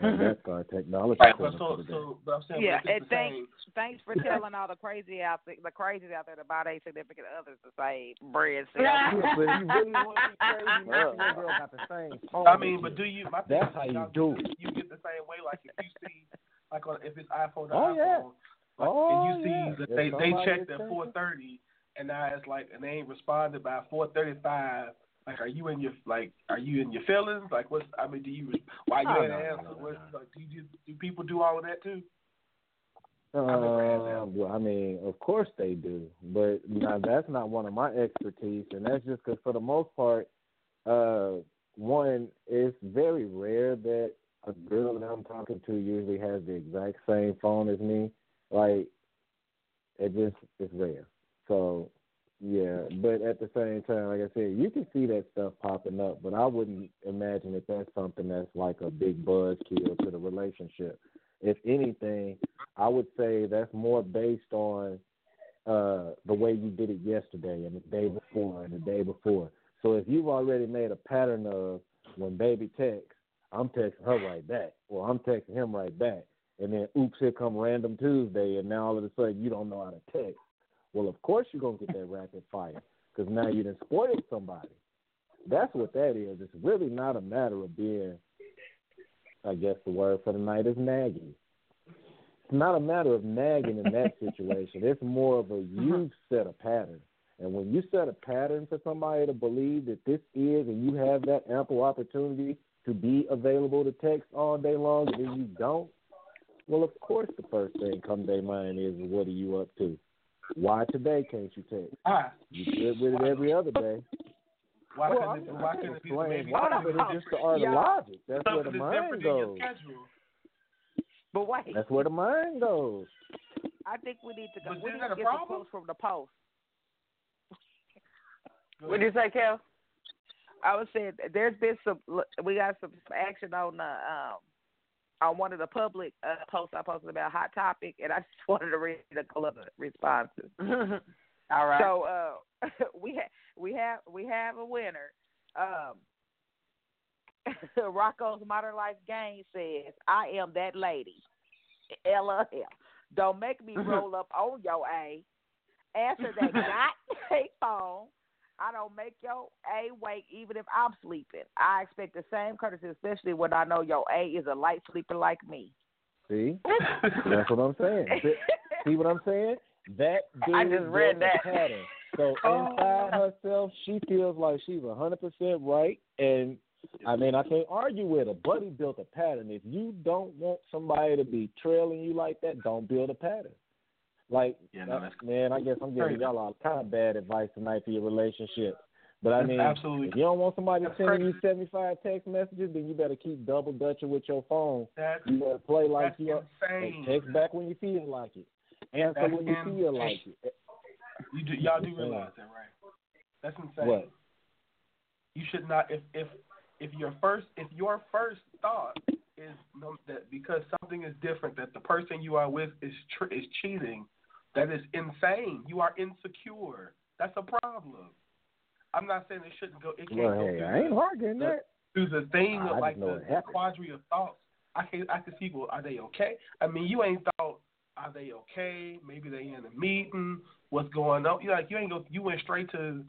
and that's our technology. Right, but so, for the day. so, but I'm saying, Yeah, and thanks same, thanks for telling all the crazy out there, the crazies out there about a significant others to say bread sandwich. Yeah, but you really want to be crazy, make sure girl got the same. I mean, but do you? My That's how you do it. You get the same way, like if you see, like on, if it's iPhone to Oh, yeah. Like, Oh, and you see yeah. that they they checked at 4:30, and now it's like, and they ain't responded by 4:35. Like, are you in your like? Are you in your feelings? Like, what's? I mean, do you? Why you No, ain't no, answer? no, no, What's, like, do you do people do all of that too? Um, well, I mean, of course they do, but now that's not one of my expertise, and that's just because for the most part, uh, one, it's very rare that a girl that I'm talking to usually has the exact same phone as me. Like, it just it's rare. So, yeah, but at the same time, like I said, you can see that stuff popping up, but I wouldn't imagine that that's something that's like a big buzzkill to the relationship. If anything, I would say that's more based on uh the way you did it yesterday and the day before and the day before. So if you've already made a pattern of when baby texts, I'm texting her right back, or I'm texting him right back, and then oops, here come random Tuesday, and now all of a sudden you don't know how to text. Well, of course you're gonna get that rapid fire because now you done spoiled somebody. That's what that is. It's really not a matter of being, I guess the word for the night is nagging. It's not a matter of nagging in that situation. It's more of a uh-huh. you set a pattern. And when you set a pattern for somebody to believe that this is, and you have that ample opportunity to be available to text all day long, and then you don't, well, of course, the first thing come to their mind is, what are you up to? Why today can't you text? Why? You good with it every other day. Why Well, couldn't I'm it? Why gonna couldn't it be explain maybe why, but it's just the different? art of Yeah. logic. That's where the mind different in your goes. schedule. But wait, That's where the mind goes. I think we need to go. But We need to a get the problem? quotes from the post. What did you say, Kel? I was saying there's been some. We got some, some action on the um on one of the public uh, posts I posted about hot topic, and I just wanted to read a couple of the responses. All right. So uh, we ha- we have we have a winner. Um, Rocco's Modern Life Game says, "I am that lady." LOL. Don't make me roll up on your A. Answer that not a phone. I don't make your A wake even if I'm sleeping. I expect the same courtesy, especially when I know your A is a light sleeper like me. See? That's what I'm saying. See- what I'm saying? That I dude just read a that. pattern. So oh. inside herself, she feels like she's a hundred percent right, and I mean I can't argue with her. Buddy built a pattern. If you don't want somebody to be trailing you like that, don't build a pattern. Like, Yeah, no, uh, that's man, I guess I'm giving crazy. y'all all kind of bad advice tonight for your relationship. But I mean, absolutely- if you don't want somebody that's sending you 75 text messages, then you better keep double dutching with your phone. That's You better play like you are. insane. Text back when you feel like it. Answer That's when you feel like it. You do, y'all do realize that, right? That's insane. What? You should not. If if if your first if your first thought is that because something is different that the person you are with is tr- is cheating, that is insane. You are insecure. That's a problem. I'm not saying it shouldn't go. It can't Well, go hey, through I ain't the- arguing that. through the thing of like the, the quadri of thoughts. I can I can see well, are they okay? I mean, you ain't thought are they okay? Maybe they in a meeting. What's going on? You like you ain't go. You went straight to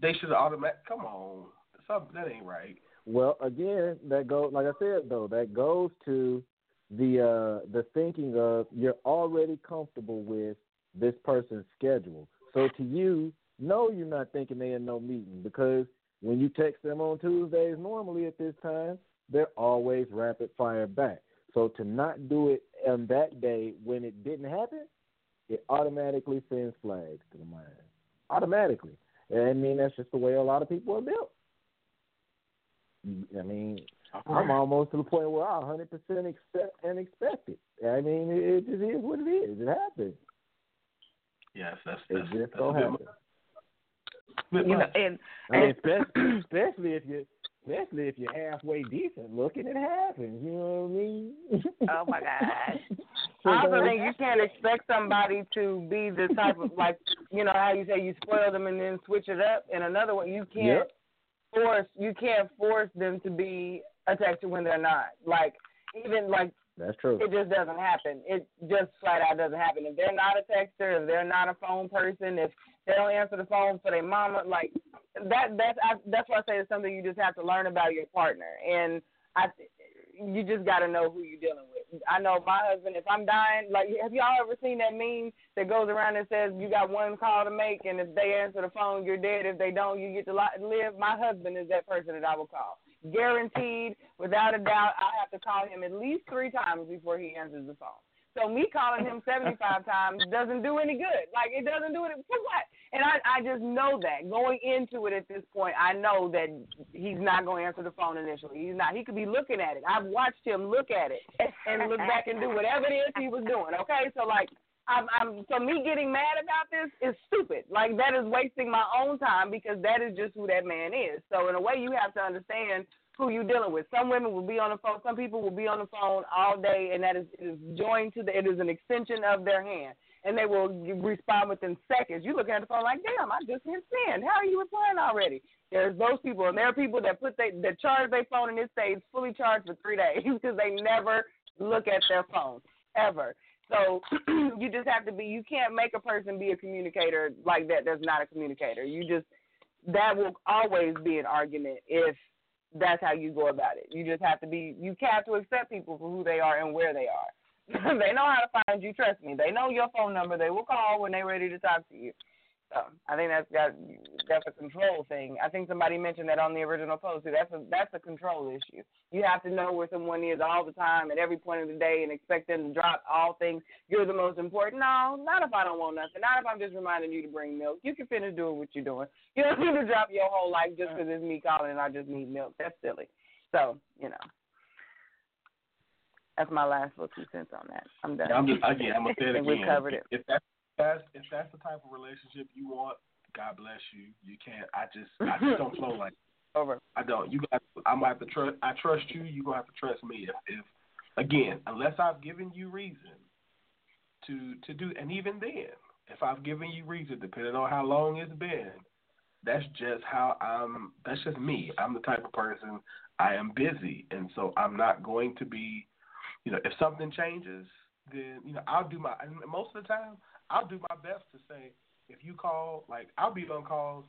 they should automatic. Come on, something that ain't right. Well, again, that goes like I said though, that goes to the uh the thinking of you're already comfortable with this person's schedule. So to you, no, you're not thinking they in no meeting because when you text them on Tuesdays, normally at this time, they're always rapid fire back. So to not do it on that day when it didn't happen, it automatically sends flags to the mind. Automatically. I mean, that's just the way a lot of people are built. I mean, I'm almost to the point where I 100% accept and expect it. I mean, it, it just is what it is. It happens. Yes, that's It that's, just that's so a bit happens. You know, much. and, I mean, and especially, especially if you, especially if you're halfway decent looking, it happens. You know what I mean? oh my gosh. I also think you can't expect somebody to be the type of like you know how you say you spoil them and then switch it up. And another one, you can't Yep. force you can't force them to be a texter when they're not. Like even like That's true. it just doesn't happen. It just flat out doesn't happen. If they're not a texter, if they're not a phone person, if they don't answer the phone for their mama, like that. That's I, that's why I say it's something you just have to learn about your partner, and I. You just got to know who you're dealing with. I know my husband. If I'm dying, like, have y'all ever seen that meme that goes around and says you got one call to make, and if they answer the phone, you're dead. If they don't, you get to li- live. My husband is that person that I will call, guaranteed, without a doubt. I have to call him at least three times before he answers the phone. So me calling him 75 times doesn't do any good. Like it doesn't do it for what? And I I just know that going into it at this point, I know that he's not going to answer the phone initially. He's not. He could be looking at it. I've watched him look at it and look back and do whatever it is he was doing. Okay, so like. I'm, I'm so me getting mad about this is stupid. Like that is wasting my own time because that is just who that man is. So in a way, you have to understand who you're dealing with. Some women will be on the phone. Some people will be on the phone all day, and that is, is joined to the. It is an extension of their hand, and they will respond within seconds. You look at the phone like, damn, I just hit send. How are you replying already? There's those people, and there are people that put they that charge their phone and it stays fully charged for three days because they never look at their phone ever. So you just have to be. You can't make a person be a communicator like that. That's not a communicator. You just that will always be an argument if that's how you go about it. You just have to be. You have to accept people for who they are and where they are. they know how to find you. Trust me. They know your phone number. They will call when they're ready to talk to you. So I think that's got that's a control thing. I think somebody mentioned that on the original post. That's a that's a control issue. You have to know where someone is all the time at every point of the day and expect them to drop all things. You're the most important. No, not if I don't want nothing. Not if I'm just reminding you to bring milk. You can finish doing what you're doing. You don't need to drop your whole life just because it's me calling and I just need milk. That's silly. So you know. That's my last little two cents on that. I'm done. Yeah, I'm just again. I'm gonna say it think we covered it. If that's that's if that's the type of relationship you want, God bless you. You can't. I just I just don't flow like. Over. I don't. You got. I'm gonna have to trust. I trust you. You gonna have to trust me. If, if again, unless I've given you reason to to do, and even then, if I've given you reason, depending on how long it's been, that's just how I'm. That's just me. I'm the type of person. I am busy, and so I'm not going to be. You know, if something changes, then you know I'll do my. And most of the time, I'll do my best to say if you call, like I'll be on calls,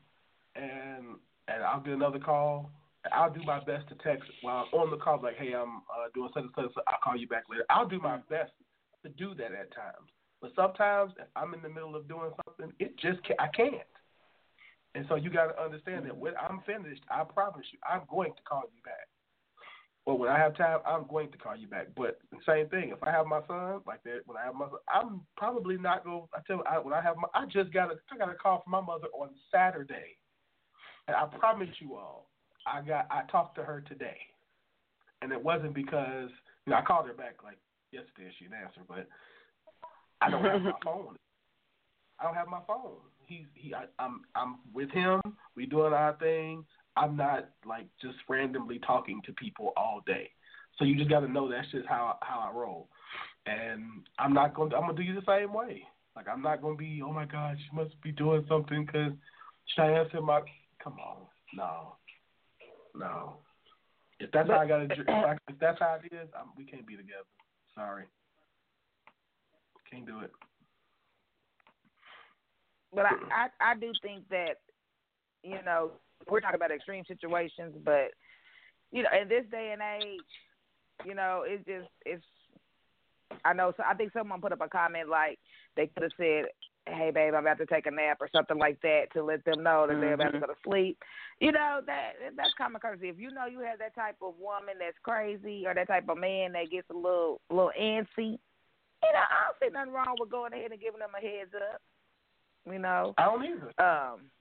and and I'll get another call. I'll do my best to text while I'm on the call, like, hey, I'm uh, doing such and such. so I'll call you back later. I'll do my best to do that at times, but sometimes if I'm in the middle of doing something, it just can't, I can't. And so you got to understand that when I'm finished, I promise you, I'm going to call you back. Or when I have time, I'm going to call you back. But same thing, if I have my son like that, when I have my son, I'm probably not going. I tell I, when I have my, I just got a, I got a call from my mother on Saturday, and I promise you all, I got, I talked to her today, and it wasn't because you know I called her back like yesterday, she didn't answer, but I don't have my phone. I don't have my phone. He's he. I, I'm I'm with him. We doing our thing. I'm not like just randomly talking to people all day. So you just got to know that's just how how I roll. And I'm not going. to I'm gonna do you the same way. Like I'm not gonna be. Oh my God, she must be doing something because she answered my. Come on, no, no. If that's how I gotta. If, I, if that's how it is, I'm, we can't be together. Sorry, can't do it. But I, I I do think that you know we're talking about extreme situations, but you know in this day and age, you know it's just it's. I know. So I think someone put up a comment like they could have said, "Hey, babe, I'm about to take a nap" or something like that to let them know that they're about to Mhm. go to sleep. You know that that's common courtesy. If you know you have that type of woman that's crazy or that type of man that gets a little little antsy, you know, I don't see nothing wrong with going ahead and giving them a heads up. You know. I don't either. Um,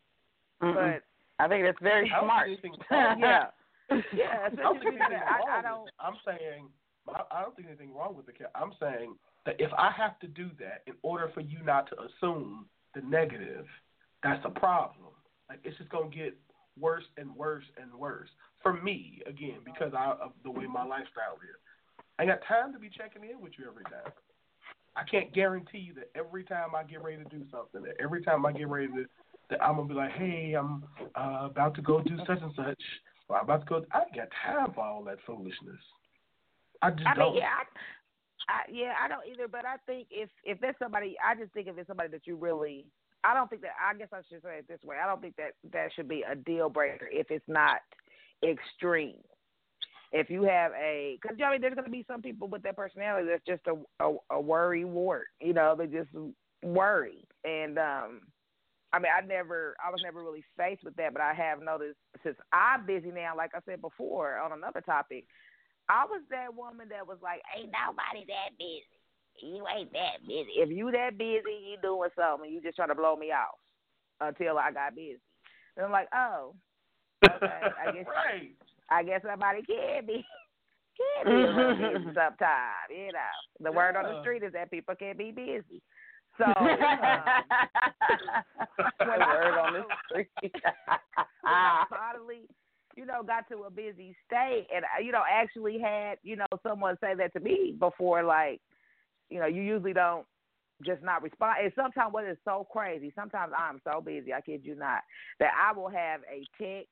Mm-mm. but I think that's very I smart. see anything yeah, yeah. I don't think anything wrong I, I don't... With it. I'm saying I, I don't think anything wrong with the cat. I'm saying that if I have to do that in order for you not to assume the negative, that's a problem. Like it's just gonna get worse and worse and worse for me again because I, of the way my lifestyle is. I got time to be checking in with you every time. I can't guarantee you that every time I get ready to do something, that every time I get ready to, that I'm gonna be like, hey, I'm uh, about to go do such and such, or I'm about to go. I ain't got time for all that foolishness. I just I don't. mean, yeah, I, I, yeah, I don't either. But I think if if there's somebody, I just think if it's somebody that you really, I don't think that. I guess I should say it this way. I don't think that that should be a deal breaker if it's not extreme. If you have a, because I mean, there's going to be some people with that personality that's just a, a a worry wart. You know, they just worry, and um, I mean, I never, I was never really faced with that, but I have noticed since I'm busy now. Like I said before on another topic, I was that woman that was like, ain't nobody that busy. You ain't that busy. If you that busy, you doing something. You just trying to blow me off until I got busy. And I'm like, oh, okay. I guess right. I guess somebody can be can be busy sometime. You know, the word on the street is that people can be busy. So um, the word on the street. when I finally, you know, got to a busy state and, uh, you know, actually had, you know, someone say that to me before, like, you know, you usually don't just not respond. And sometimes what is so crazy, sometimes I'm so busy, I kid you not, that I will have a text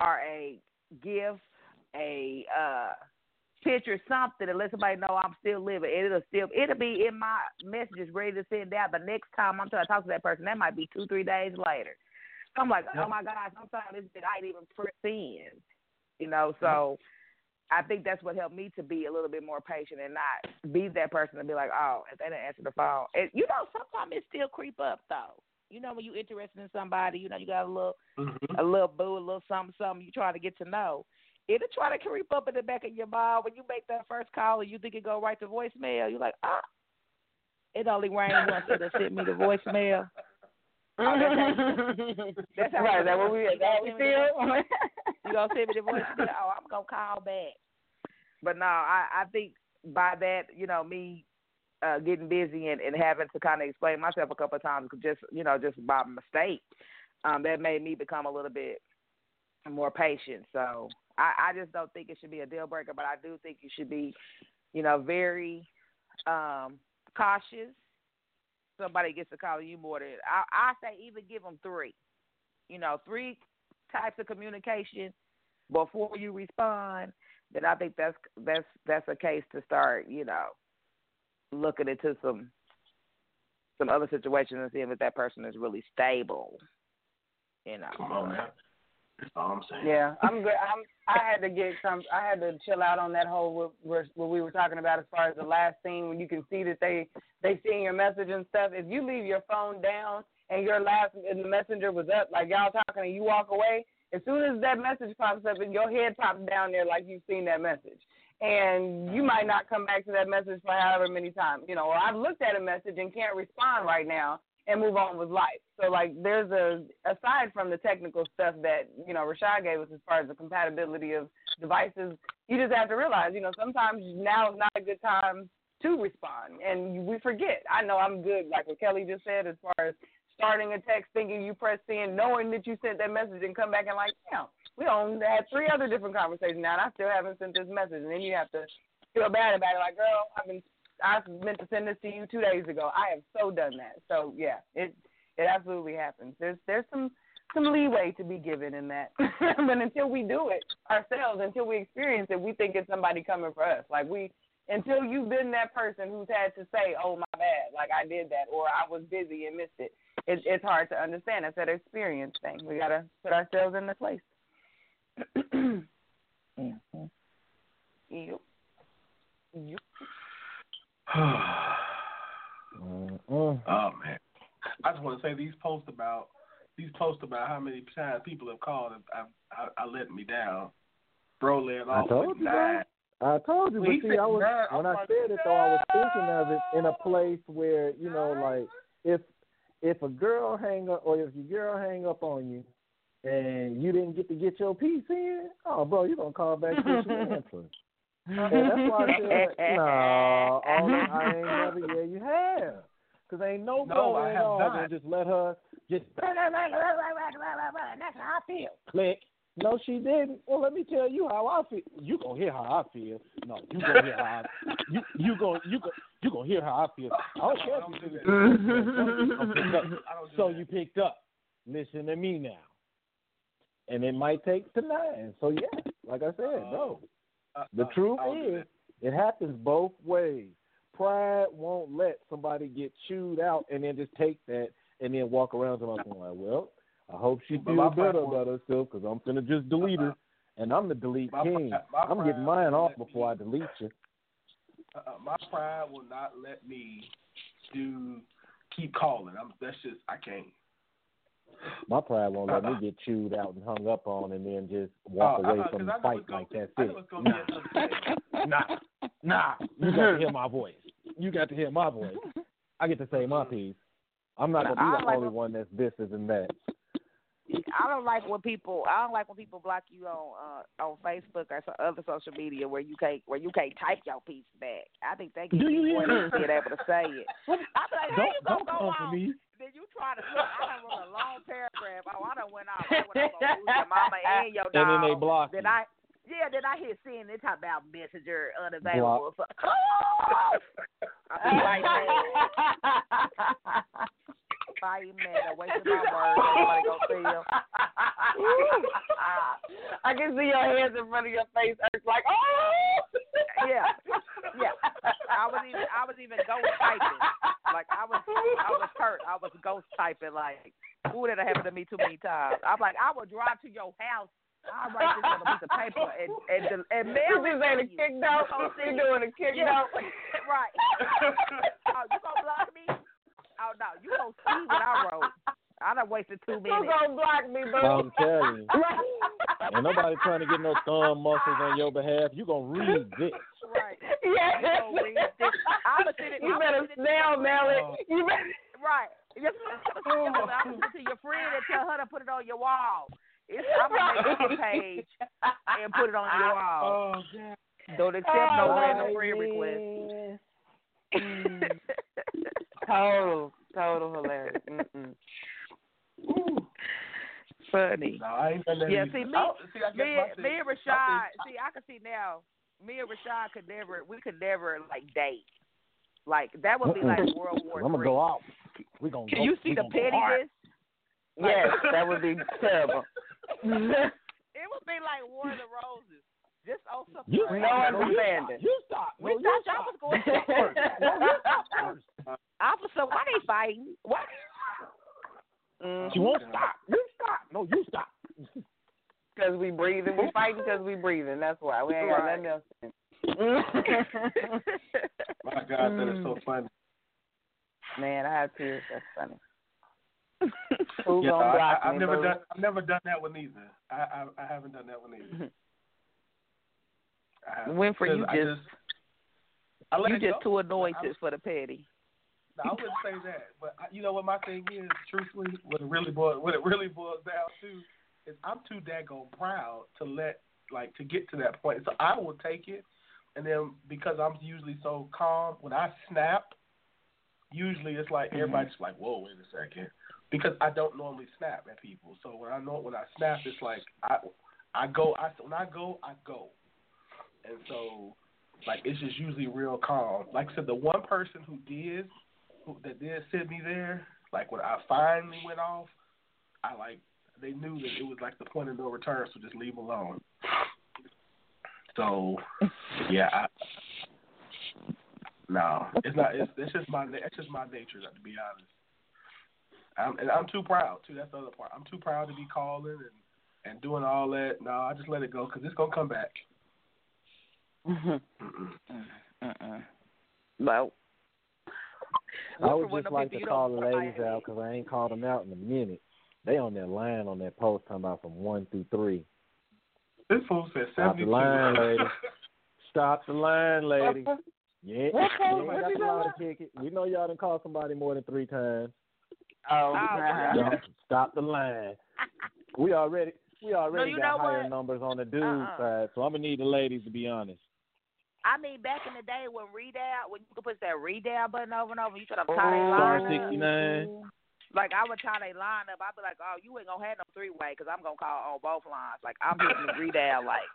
or a gift, a uh picture, something to let somebody know I'm still living. And it'll still it'll be in my messages ready to send out the next time I'm trying to talk to that person. That might be two, three days later. I'm like, oh my gosh, sometimes it's that I ain't even press in. You know, so I think that's what helped me to be a little bit more patient and not be that person to be like, oh, if they didn't answer the phone. And you know, sometimes it still creep up though. You know, when you interested in somebody, you know, you got a little Mhm. a little boo, a little something, something you trying to get to know. It'll try to creep up in the back of your mind when you make that first call and you think it go right to voicemail. You're like, ah, it only rang once. It'll send me the voicemail. Oh, that's, that's how right, that what we You that we send me the feel. you gonna send me the voicemail? Oh, I'm gonna call back. But no, I I think by that, you know, me uh getting busy and, and having to kind of explain myself a couple of times, just you know, just by mistake, um, that made me become a little bit more patient. So I, I just don't think it should be a deal breaker, but I do think you should be, you know, very um cautious. Somebody gets to call you more than I, I say, even give them three. You know, three types of communication before you respond. Then I think that's that's that's a case to start. You know, looking into some some other situations and seeing if that person is really stable. You know. Come on. That's all I'm saying. Yeah, I'm good. I'm. I had to get some. I had to chill out on that whole what, what what we were talking about as far as the last scene when you can see that they they seeing your message and stuff. If you leave your phone down and your last and the messenger was up, like y'all talking and you walk away, as soon as that message pops up and your head pops down there like you've seen that message. And you might not come back to that message for however many times. You know, or I've looked at a message and can't respond right now and move on with life. So like there's a aside from the technical stuff that, you know, Rashad gave us as far as the compatibility of devices, you just have to realize, you know, sometimes now is not a good time to respond and we forget. I know I'm good, like what Kelly just said, as far as starting a text thinking you press send, knowing that you sent that message and come back and like, damn, we don't had three other different conversations now and I still haven't sent this message and then you have to feel bad about it, like, girl, I've been I meant to send this to you two days ago. I have so done that. So yeah, it it absolutely happens. There's there's some some leeway to be given in that. but until we do it ourselves, until we experience it, we think it's somebody coming for us. Like we until you've been that person who's had to say, "Oh my bad," like I did that, or I was busy and missed it. it it's hard to understand. It's that experience thing. We gotta put ourselves in the place. mm-hmm. Yep. Yep. oh man, I just want to say these posts about these posts about how many times people have called and I, I, I let me down. Bro led I off told with you, nine. I told you, but see, I was nine. when like, said it though, I was thinking of it in a place where you know, like if if a girl hang up or if your girl hang up on you and you didn't get to get your piece in, oh, bro, you gonna call back to answer. And that's why I said, no, all I ain't never. Yeah, you have. Cause ain't no No, at all not. just let her just. That's how I feel. Click. No, she didn't. Well, let me tell you how I feel. You gonna hear how I feel. No, you gonna hear how I, you you gonna you gonna you gonna hear how I feel. I don't care if you do that. So you picked up. Listen to me now. And it might take to nine. So yeah, like I said, no. Uh, The uh, truth is, it happens both ways. Pride won't let somebody get chewed out and then just take that and then walk around to like, well, I hope she feels better about herself because I'm gonna just delete her, and I'm the delete My king. pride- my I'm getting mine off let me- before I delete you. Uh, my pride will not let me do keep calling. I'm that's just I can't. My pride won't let me Uh-uh. get chewed out and hung up on and then just walk Uh, away 'cause from the fight like be- that's I it. know it's gonna be Nah, nah, nah. You got to hear my voice. You got to hear my voice. I get to say my piece. I'm not gonna be the like only when- one that's this is and that. I don't like when people. I don't like when people block you on uh, on Facebook or some other social media where you can't where you can't type your piece back. I think they get Do you more hear than being able to say it. I'm like, how Don't you gonna don't go come off? for me. Then you try to. Look, I done wrote a long paragraph. Oh, I done went off. I went off on who's your mama and your dog. And then they block Then you. I. Yeah, then I hear seeing they talk about messenger unavailable. So, I be like, man, I mad. I wasted my words. Nobody gonna see 'em. I can see your hands in front of your face. It's like, oh, yeah, yeah. I was even I was even ghost typing. Like I was I was hurt. I was ghost typing. Like, ooh, that happened to me too many times. I'm like, I will drive to your house. I'll write this on a piece of paper and and and, and mail just ain't a kick note. You gonna see You it. doing a kick Yeah. note. right. oh, you gonna block me? Oh no, you gonna see what I wrote. I done wasted two You minutes. gonna block me, boo? I'm telling you. Ain't nobody trying to get no thumb muscles on your behalf. You gonna read this. Right. Yes. You gonna read this. I'ma send it. You I'ma better send it to snail your mail it. friend. Oh. You better. Right. Yes, I'm gonna send it to your friend and tell her to put it on your wall. It's, I'm gonna make a page and put it on your oh, wall. Oh God. Don't accept no Oh, random friend request. Mm. Total, total hilarious. Mm-mm. Funny. No, I ain't done that Yeah, see me, I don't- see, I me, me and my Rashad. See, I can see now. Me and Rashad could never. We could never like date. Like that would be like Mm-mm. World War I'm gonna go out. We gonna Can go. you see the gonna pettiness? Yes, that would be terrible. It would be like War of the Roses. Just on some. You No stop. No, you understanding. stop. You stop. We No, you thought y'all stop. was going You stop first. No, you stop first. Officer, why they fighting? Why? Mm. She won't stop. You stop. No, you stop. Because we breathing. We fighting because we breathing. That's why. We ain't got Right. nothing else. to My God, that is so funny. Man, I have tears. That's funny. Who Yeah, gonna I, block I, I've me, never boo? done. I've never done that one either. I I, I haven't done that one either. I. Winford, you I just, I let you just go. too anointed for the petty. No, I wouldn't say that, but I, you know what my thing is, truthfully, what it really boils, what it really boils down to is I'm too daggone proud to let like to get to that point. So I will take it, and then because I'm usually so calm, when I snap, usually it's like mm-hmm. everybody's like, "Whoa, wait a second. because I don't normally snap at people. So when I know when I snap, it's like I I go I when I go I go, and so like it's just usually real calm. Like I said, the one person who did who, that did send me there, like when I finally went off, I like they knew that it was like the point of no return, so just leave alone. So yeah, I, no, it's not. It's, it's just my it's just my nature, to be honest. I'm, and I'm too proud too. That's the other part. I'm too proud to be calling and and doing all that. No, I just let it go because it's gonna come back. Mm-mm. Mm-mm. I would just like to call the ladies out because I ain't called them out in a minute. They on that line on that post talking about from one through three. This fool said Stop seventy the line, lady. Stop the line, lady. Yeah, What we code? ain't got you the line talking ticket. We know y'all done called somebody more than three times. Oh, oh Don't stop the line. We already we already you got higher what? numbers on the dude Uh-uh. side, so I'm gonna need the ladies to be honest. I mean, back in the day when readout, when you could push that readout button over and over, you could have tie Star their line up. sixty nine. Like I would tie they line up. I'd be like, "Oh, you ain't gonna have no three way because I'm gonna call on both lines." Like I'm hitting the readout. Like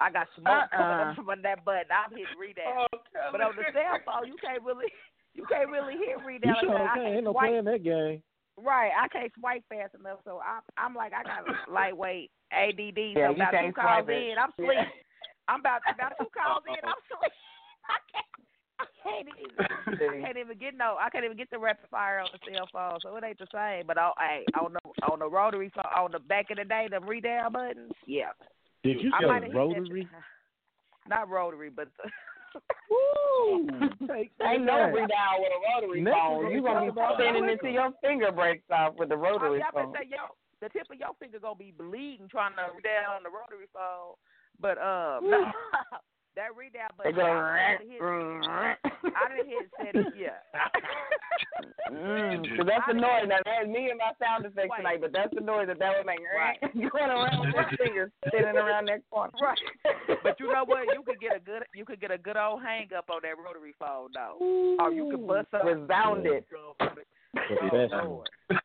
I got smoke coming Uh-uh. up from that button. I'm hitting readout. Oh, but on the cell phone, you can't really, you can't really hit You readout. sure like that. I okay? can't Ain't no swipe. playing that game. Right, I can't swipe fast enough, so I'm I'm like I got lightweight ADD. Yeah, so you about two can't calls swipe it. in, I'm Yeah. asleep. I'm about about two calls in, I'm asleep. I can't, I can't even I can't even get no I can't even get the rapid fire on the cell phone, so it ain't the same. But on hey, on the on the rotary phone on the back of the day, the redial buttons, yeah. Did you I say might that rotary? Not rotary, but the, Woo! Take Ain't no that. redial with a rotary Next phone. You gonna gonna be about spinning that. until your finger breaks off with the rotary y'all phone. say yo, the tip of your finger gonna be bleeding trying to redown on the rotary phone. But um, no, that redown They button. I didn't hit, I didn't hit setting yet. Mm, so that's the noise. Now that's me and my sound effects Wait. tonight, but that's the noise that that would make. Right. Going around with your fingers spinning around that corner. Right. But you know what? You could get a good you could get a good old hang up on that rotary phone though. Or you could bust up Resound Oh, it.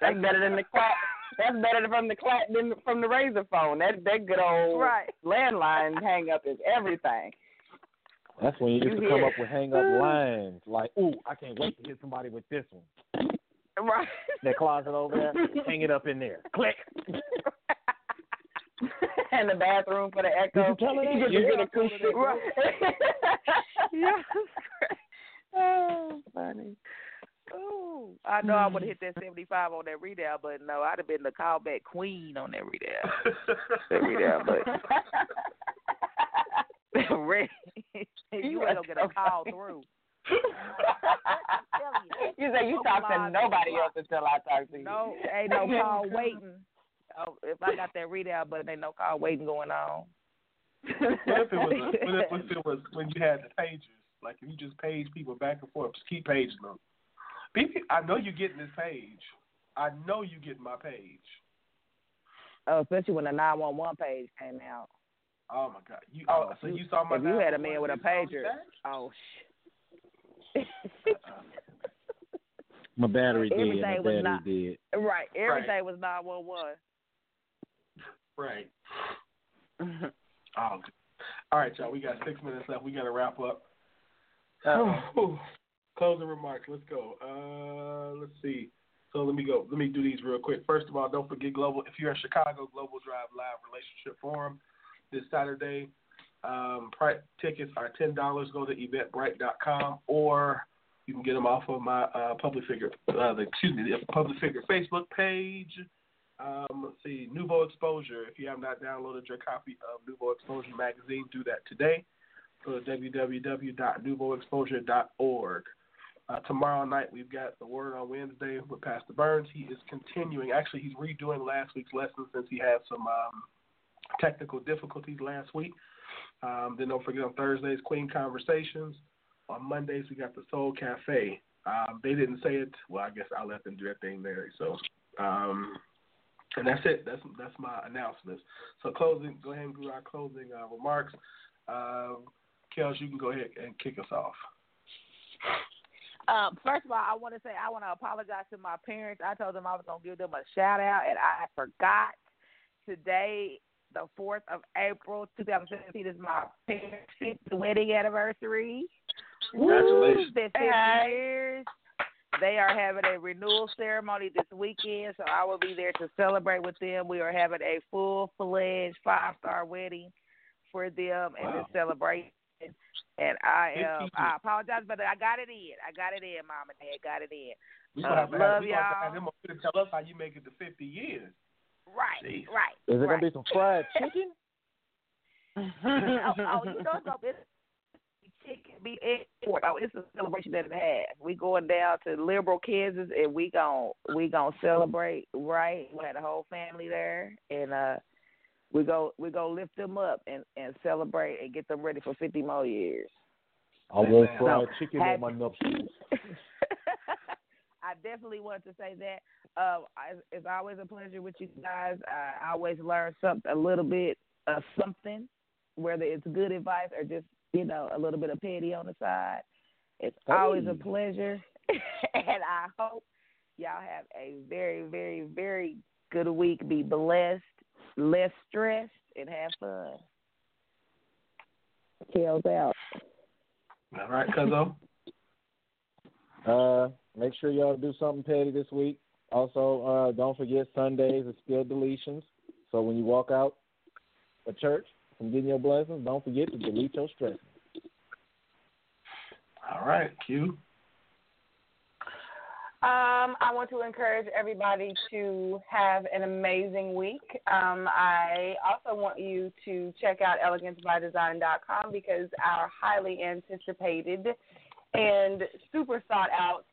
That's better than the clap. That's better from the clap than from the razor phone. That that good old Right. landline hang up is everything. That's when you used You to come up with hang up lines like, "Ooh, I can't wait to hit somebody with this one." Right. That closet over there, hang it up in there. Click. and the bathroom for the echo. Did you tell her that? You get Yeah, the I good acoustic. that. yeah. oh, funny. Ooh, I know I would have hmm. hit that seventy five on that readout, but no, I'd have been the callback queen on that readout. that readout, but Red, you ain't gonna get a call through. you say you talk to nobody else until I talk to you. No, ain't no call waiting. Oh, if I got that readout, but ain't no call waiting going on. What if it was? A, what, if, what if it was when you had the pages? Like if you just page people back and forth, just keep paging them. People, I know you're getting this page. I know you getting my page. Oh, especially when the nine one one page came out. Oh my god! You oh, so you saw my? If you had a man with a you saw me pager, back? oh My battery dead. My Everything was battery not- dead. right, everything was nine one one. Right. Oh, good. all right, y'all. We got six minutes left. We got to wrap up. Uh, closing remarks. Let's go. Uh, let's see. So let me go. Let me do these real quick. First of all, don't forget global. If you're in Chicago, Global Drive Live Relationship Forum this Saturday. Um, price, tickets are ten dollars. Go to eventbrite.com or you can get them off of my uh, public figure. Uh, the, excuse me, the public figure Facebook page. Um, let's see, Nouveau Exposure. If you have not downloaded your copy of Nouveau Exposure magazine, do that today. Go to www.nouveauexposure.org. Uh, tomorrow night we've got the Word on Wednesday with Pastor Burns. He is continuing. Actually, he's redoing last week's lesson since he had some um, technical difficulties last week. Um, then don't forget on Thursdays, Queen Conversations. On Mondays we got the Soul Cafe. Um, they didn't say it. Well, I guess I'll let them do their thing there. So. Um, and that's it. That's that's my announcements. So closing, go ahead and do our closing uh, remarks. Uh, Kels, you can go ahead and kick us off. Um, first of all, I want to say I want to apologize to my parents. I told them I was going to give them a shout out, and I forgot. Today, the 4th of April, 2017, is my parents' wedding anniversary. Congratulations. Woo, Been 50 years. They are having a renewal ceremony this weekend, so I will be there to celebrate with them. We are having a full fledged five star wedding for them and Wow. to celebrate. And I Fifty um. I apologize, but I got it in. I got it in, Mom and Dad. Got it in. We Uh, gonna have love have, we gonna have to y'all. have them to tell us how you make it to 50 years. Right, Jeez. right. Is it right. gonna be some fried chicken? oh, oh, you know something? Chicken be airport. Oh, it's a celebration that it has. We going down to Liberal, Kansas, and we gon' we gonna celebrate. Right, we had the whole family there, and uh, we go we go lift them up and and celebrate and get them ready for 50 more years. I want So, chicken happy- on my nuptials. I definitely want to say that. Uh, it's always a pleasure with you guys. I always learn something, a little bit of something, whether it's good advice or just you know a little bit of petty on the side. It's always a pleasure, and I hope y'all have a very, very, very good week. Be blessed, less stressed, and have fun. Tails out. All right, Cuzzo. Uh, make sure y'all do something petty this week. Also, uh, don't forget Sundays is still deletions. So when you walk out a church from getting your blessings, don't forget to delete your stress. All right, Q. Um, I want to encourage everybody to have an amazing week. Um, I also want you to check out elegancebydesign.com because our highly anticipated and super sought out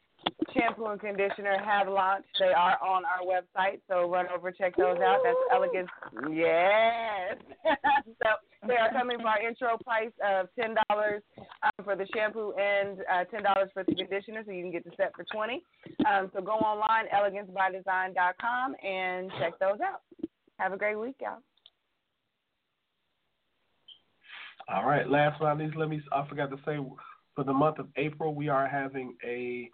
shampoo and conditioner have launched. They are on our website, so run over check those out. That's elegance. Yes. so they are coming for our intro price of ten dollars um, for the shampoo and uh, ten dollars for the conditioner, so you can get the set for twenty. Um, so go online, elegancebydesign.com, and check those out. Have a great week, y'all. All right. Last but not least, let me. I forgot to say, for the month of April, we are having a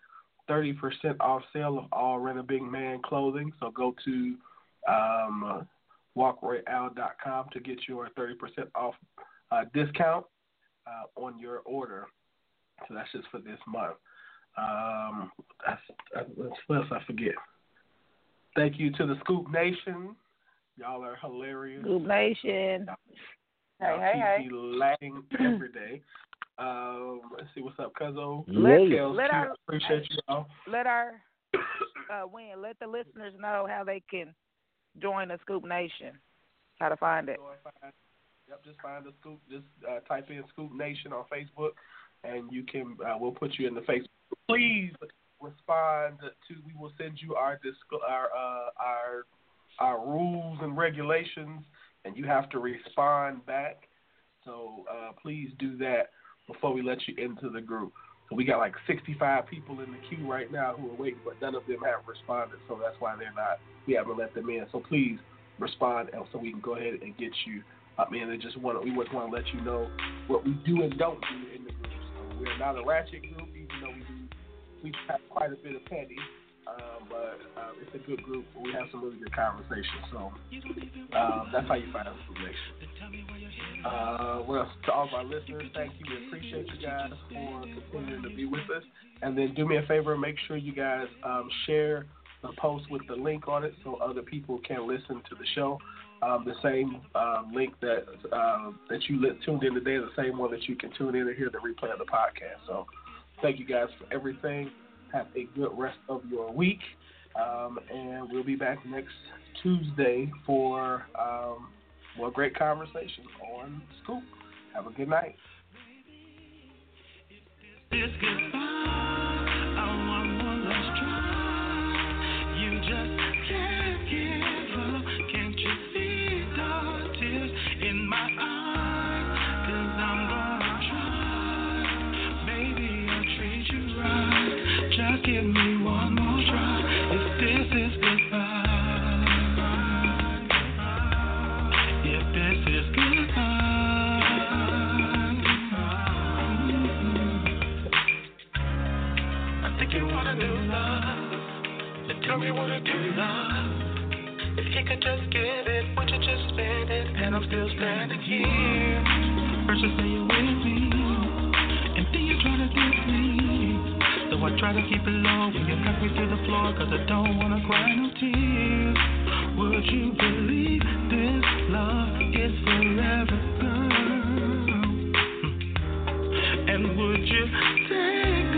30% off sale of all Rent a Big Man clothing. So go to um, walkroyal.com to get your 30% off uh, discount uh, on your order. So that's just for this month. Um, that's, that's what else I forget. Thank you to the Scoop Nation. Y'all are hilarious. Scoop Nation. Hey, Y'all hey, keep hey. me laughing every day. Um, let's see what's up, Cuzzo. Let- Kels, let our- appreciate you all. Let our uh, win. Let the listeners know how they can join the Scoop Nation. How to find it. Yep, just find the Scoop. Just uh, type in Scoop Nation on Facebook, and you can. Uh, we'll put you in the Facebook. Please respond to. We will send you our disc- our uh, our our rules and regulations, and you have to respond back. So uh, please do that before we let you into the group. So we got like 65 people in the queue right now who are waiting, but none of them have responded. So that's why they're not. We haven't let them in. So please respond, so we can go ahead and get you up in. And just want we just want to let you know what we do and don't do in the group. So we're not a ratchet group, even though we do we have quite a bit of petty. Um, but uh, it's a good group. We have some really good conversations. So um, that's how you find out information. Uh, else? To all of our listeners, thank you. We appreciate you guys for continuing to be with us. And then do me a favor, make sure you guys um, share the post with the link on it so other people can listen to the show. Um, the same um, link that uh, that you tuned in today, the same one that you can tune in and hear the replay of the podcast. So thank you guys for everything. Have a good rest of your week. Um, and we'll be back next Tuesday for um, more great conversation on Scoop. Have a good night. Tell me what to do now. If you could just give it, would you just spend it? And I'm still standing here. First you say you're with me, and then you try to get me. So I try to keep it low when you knock me to the floor, cause I don't wanna cry no tears. Would you believe this love is forever, girl? And would you take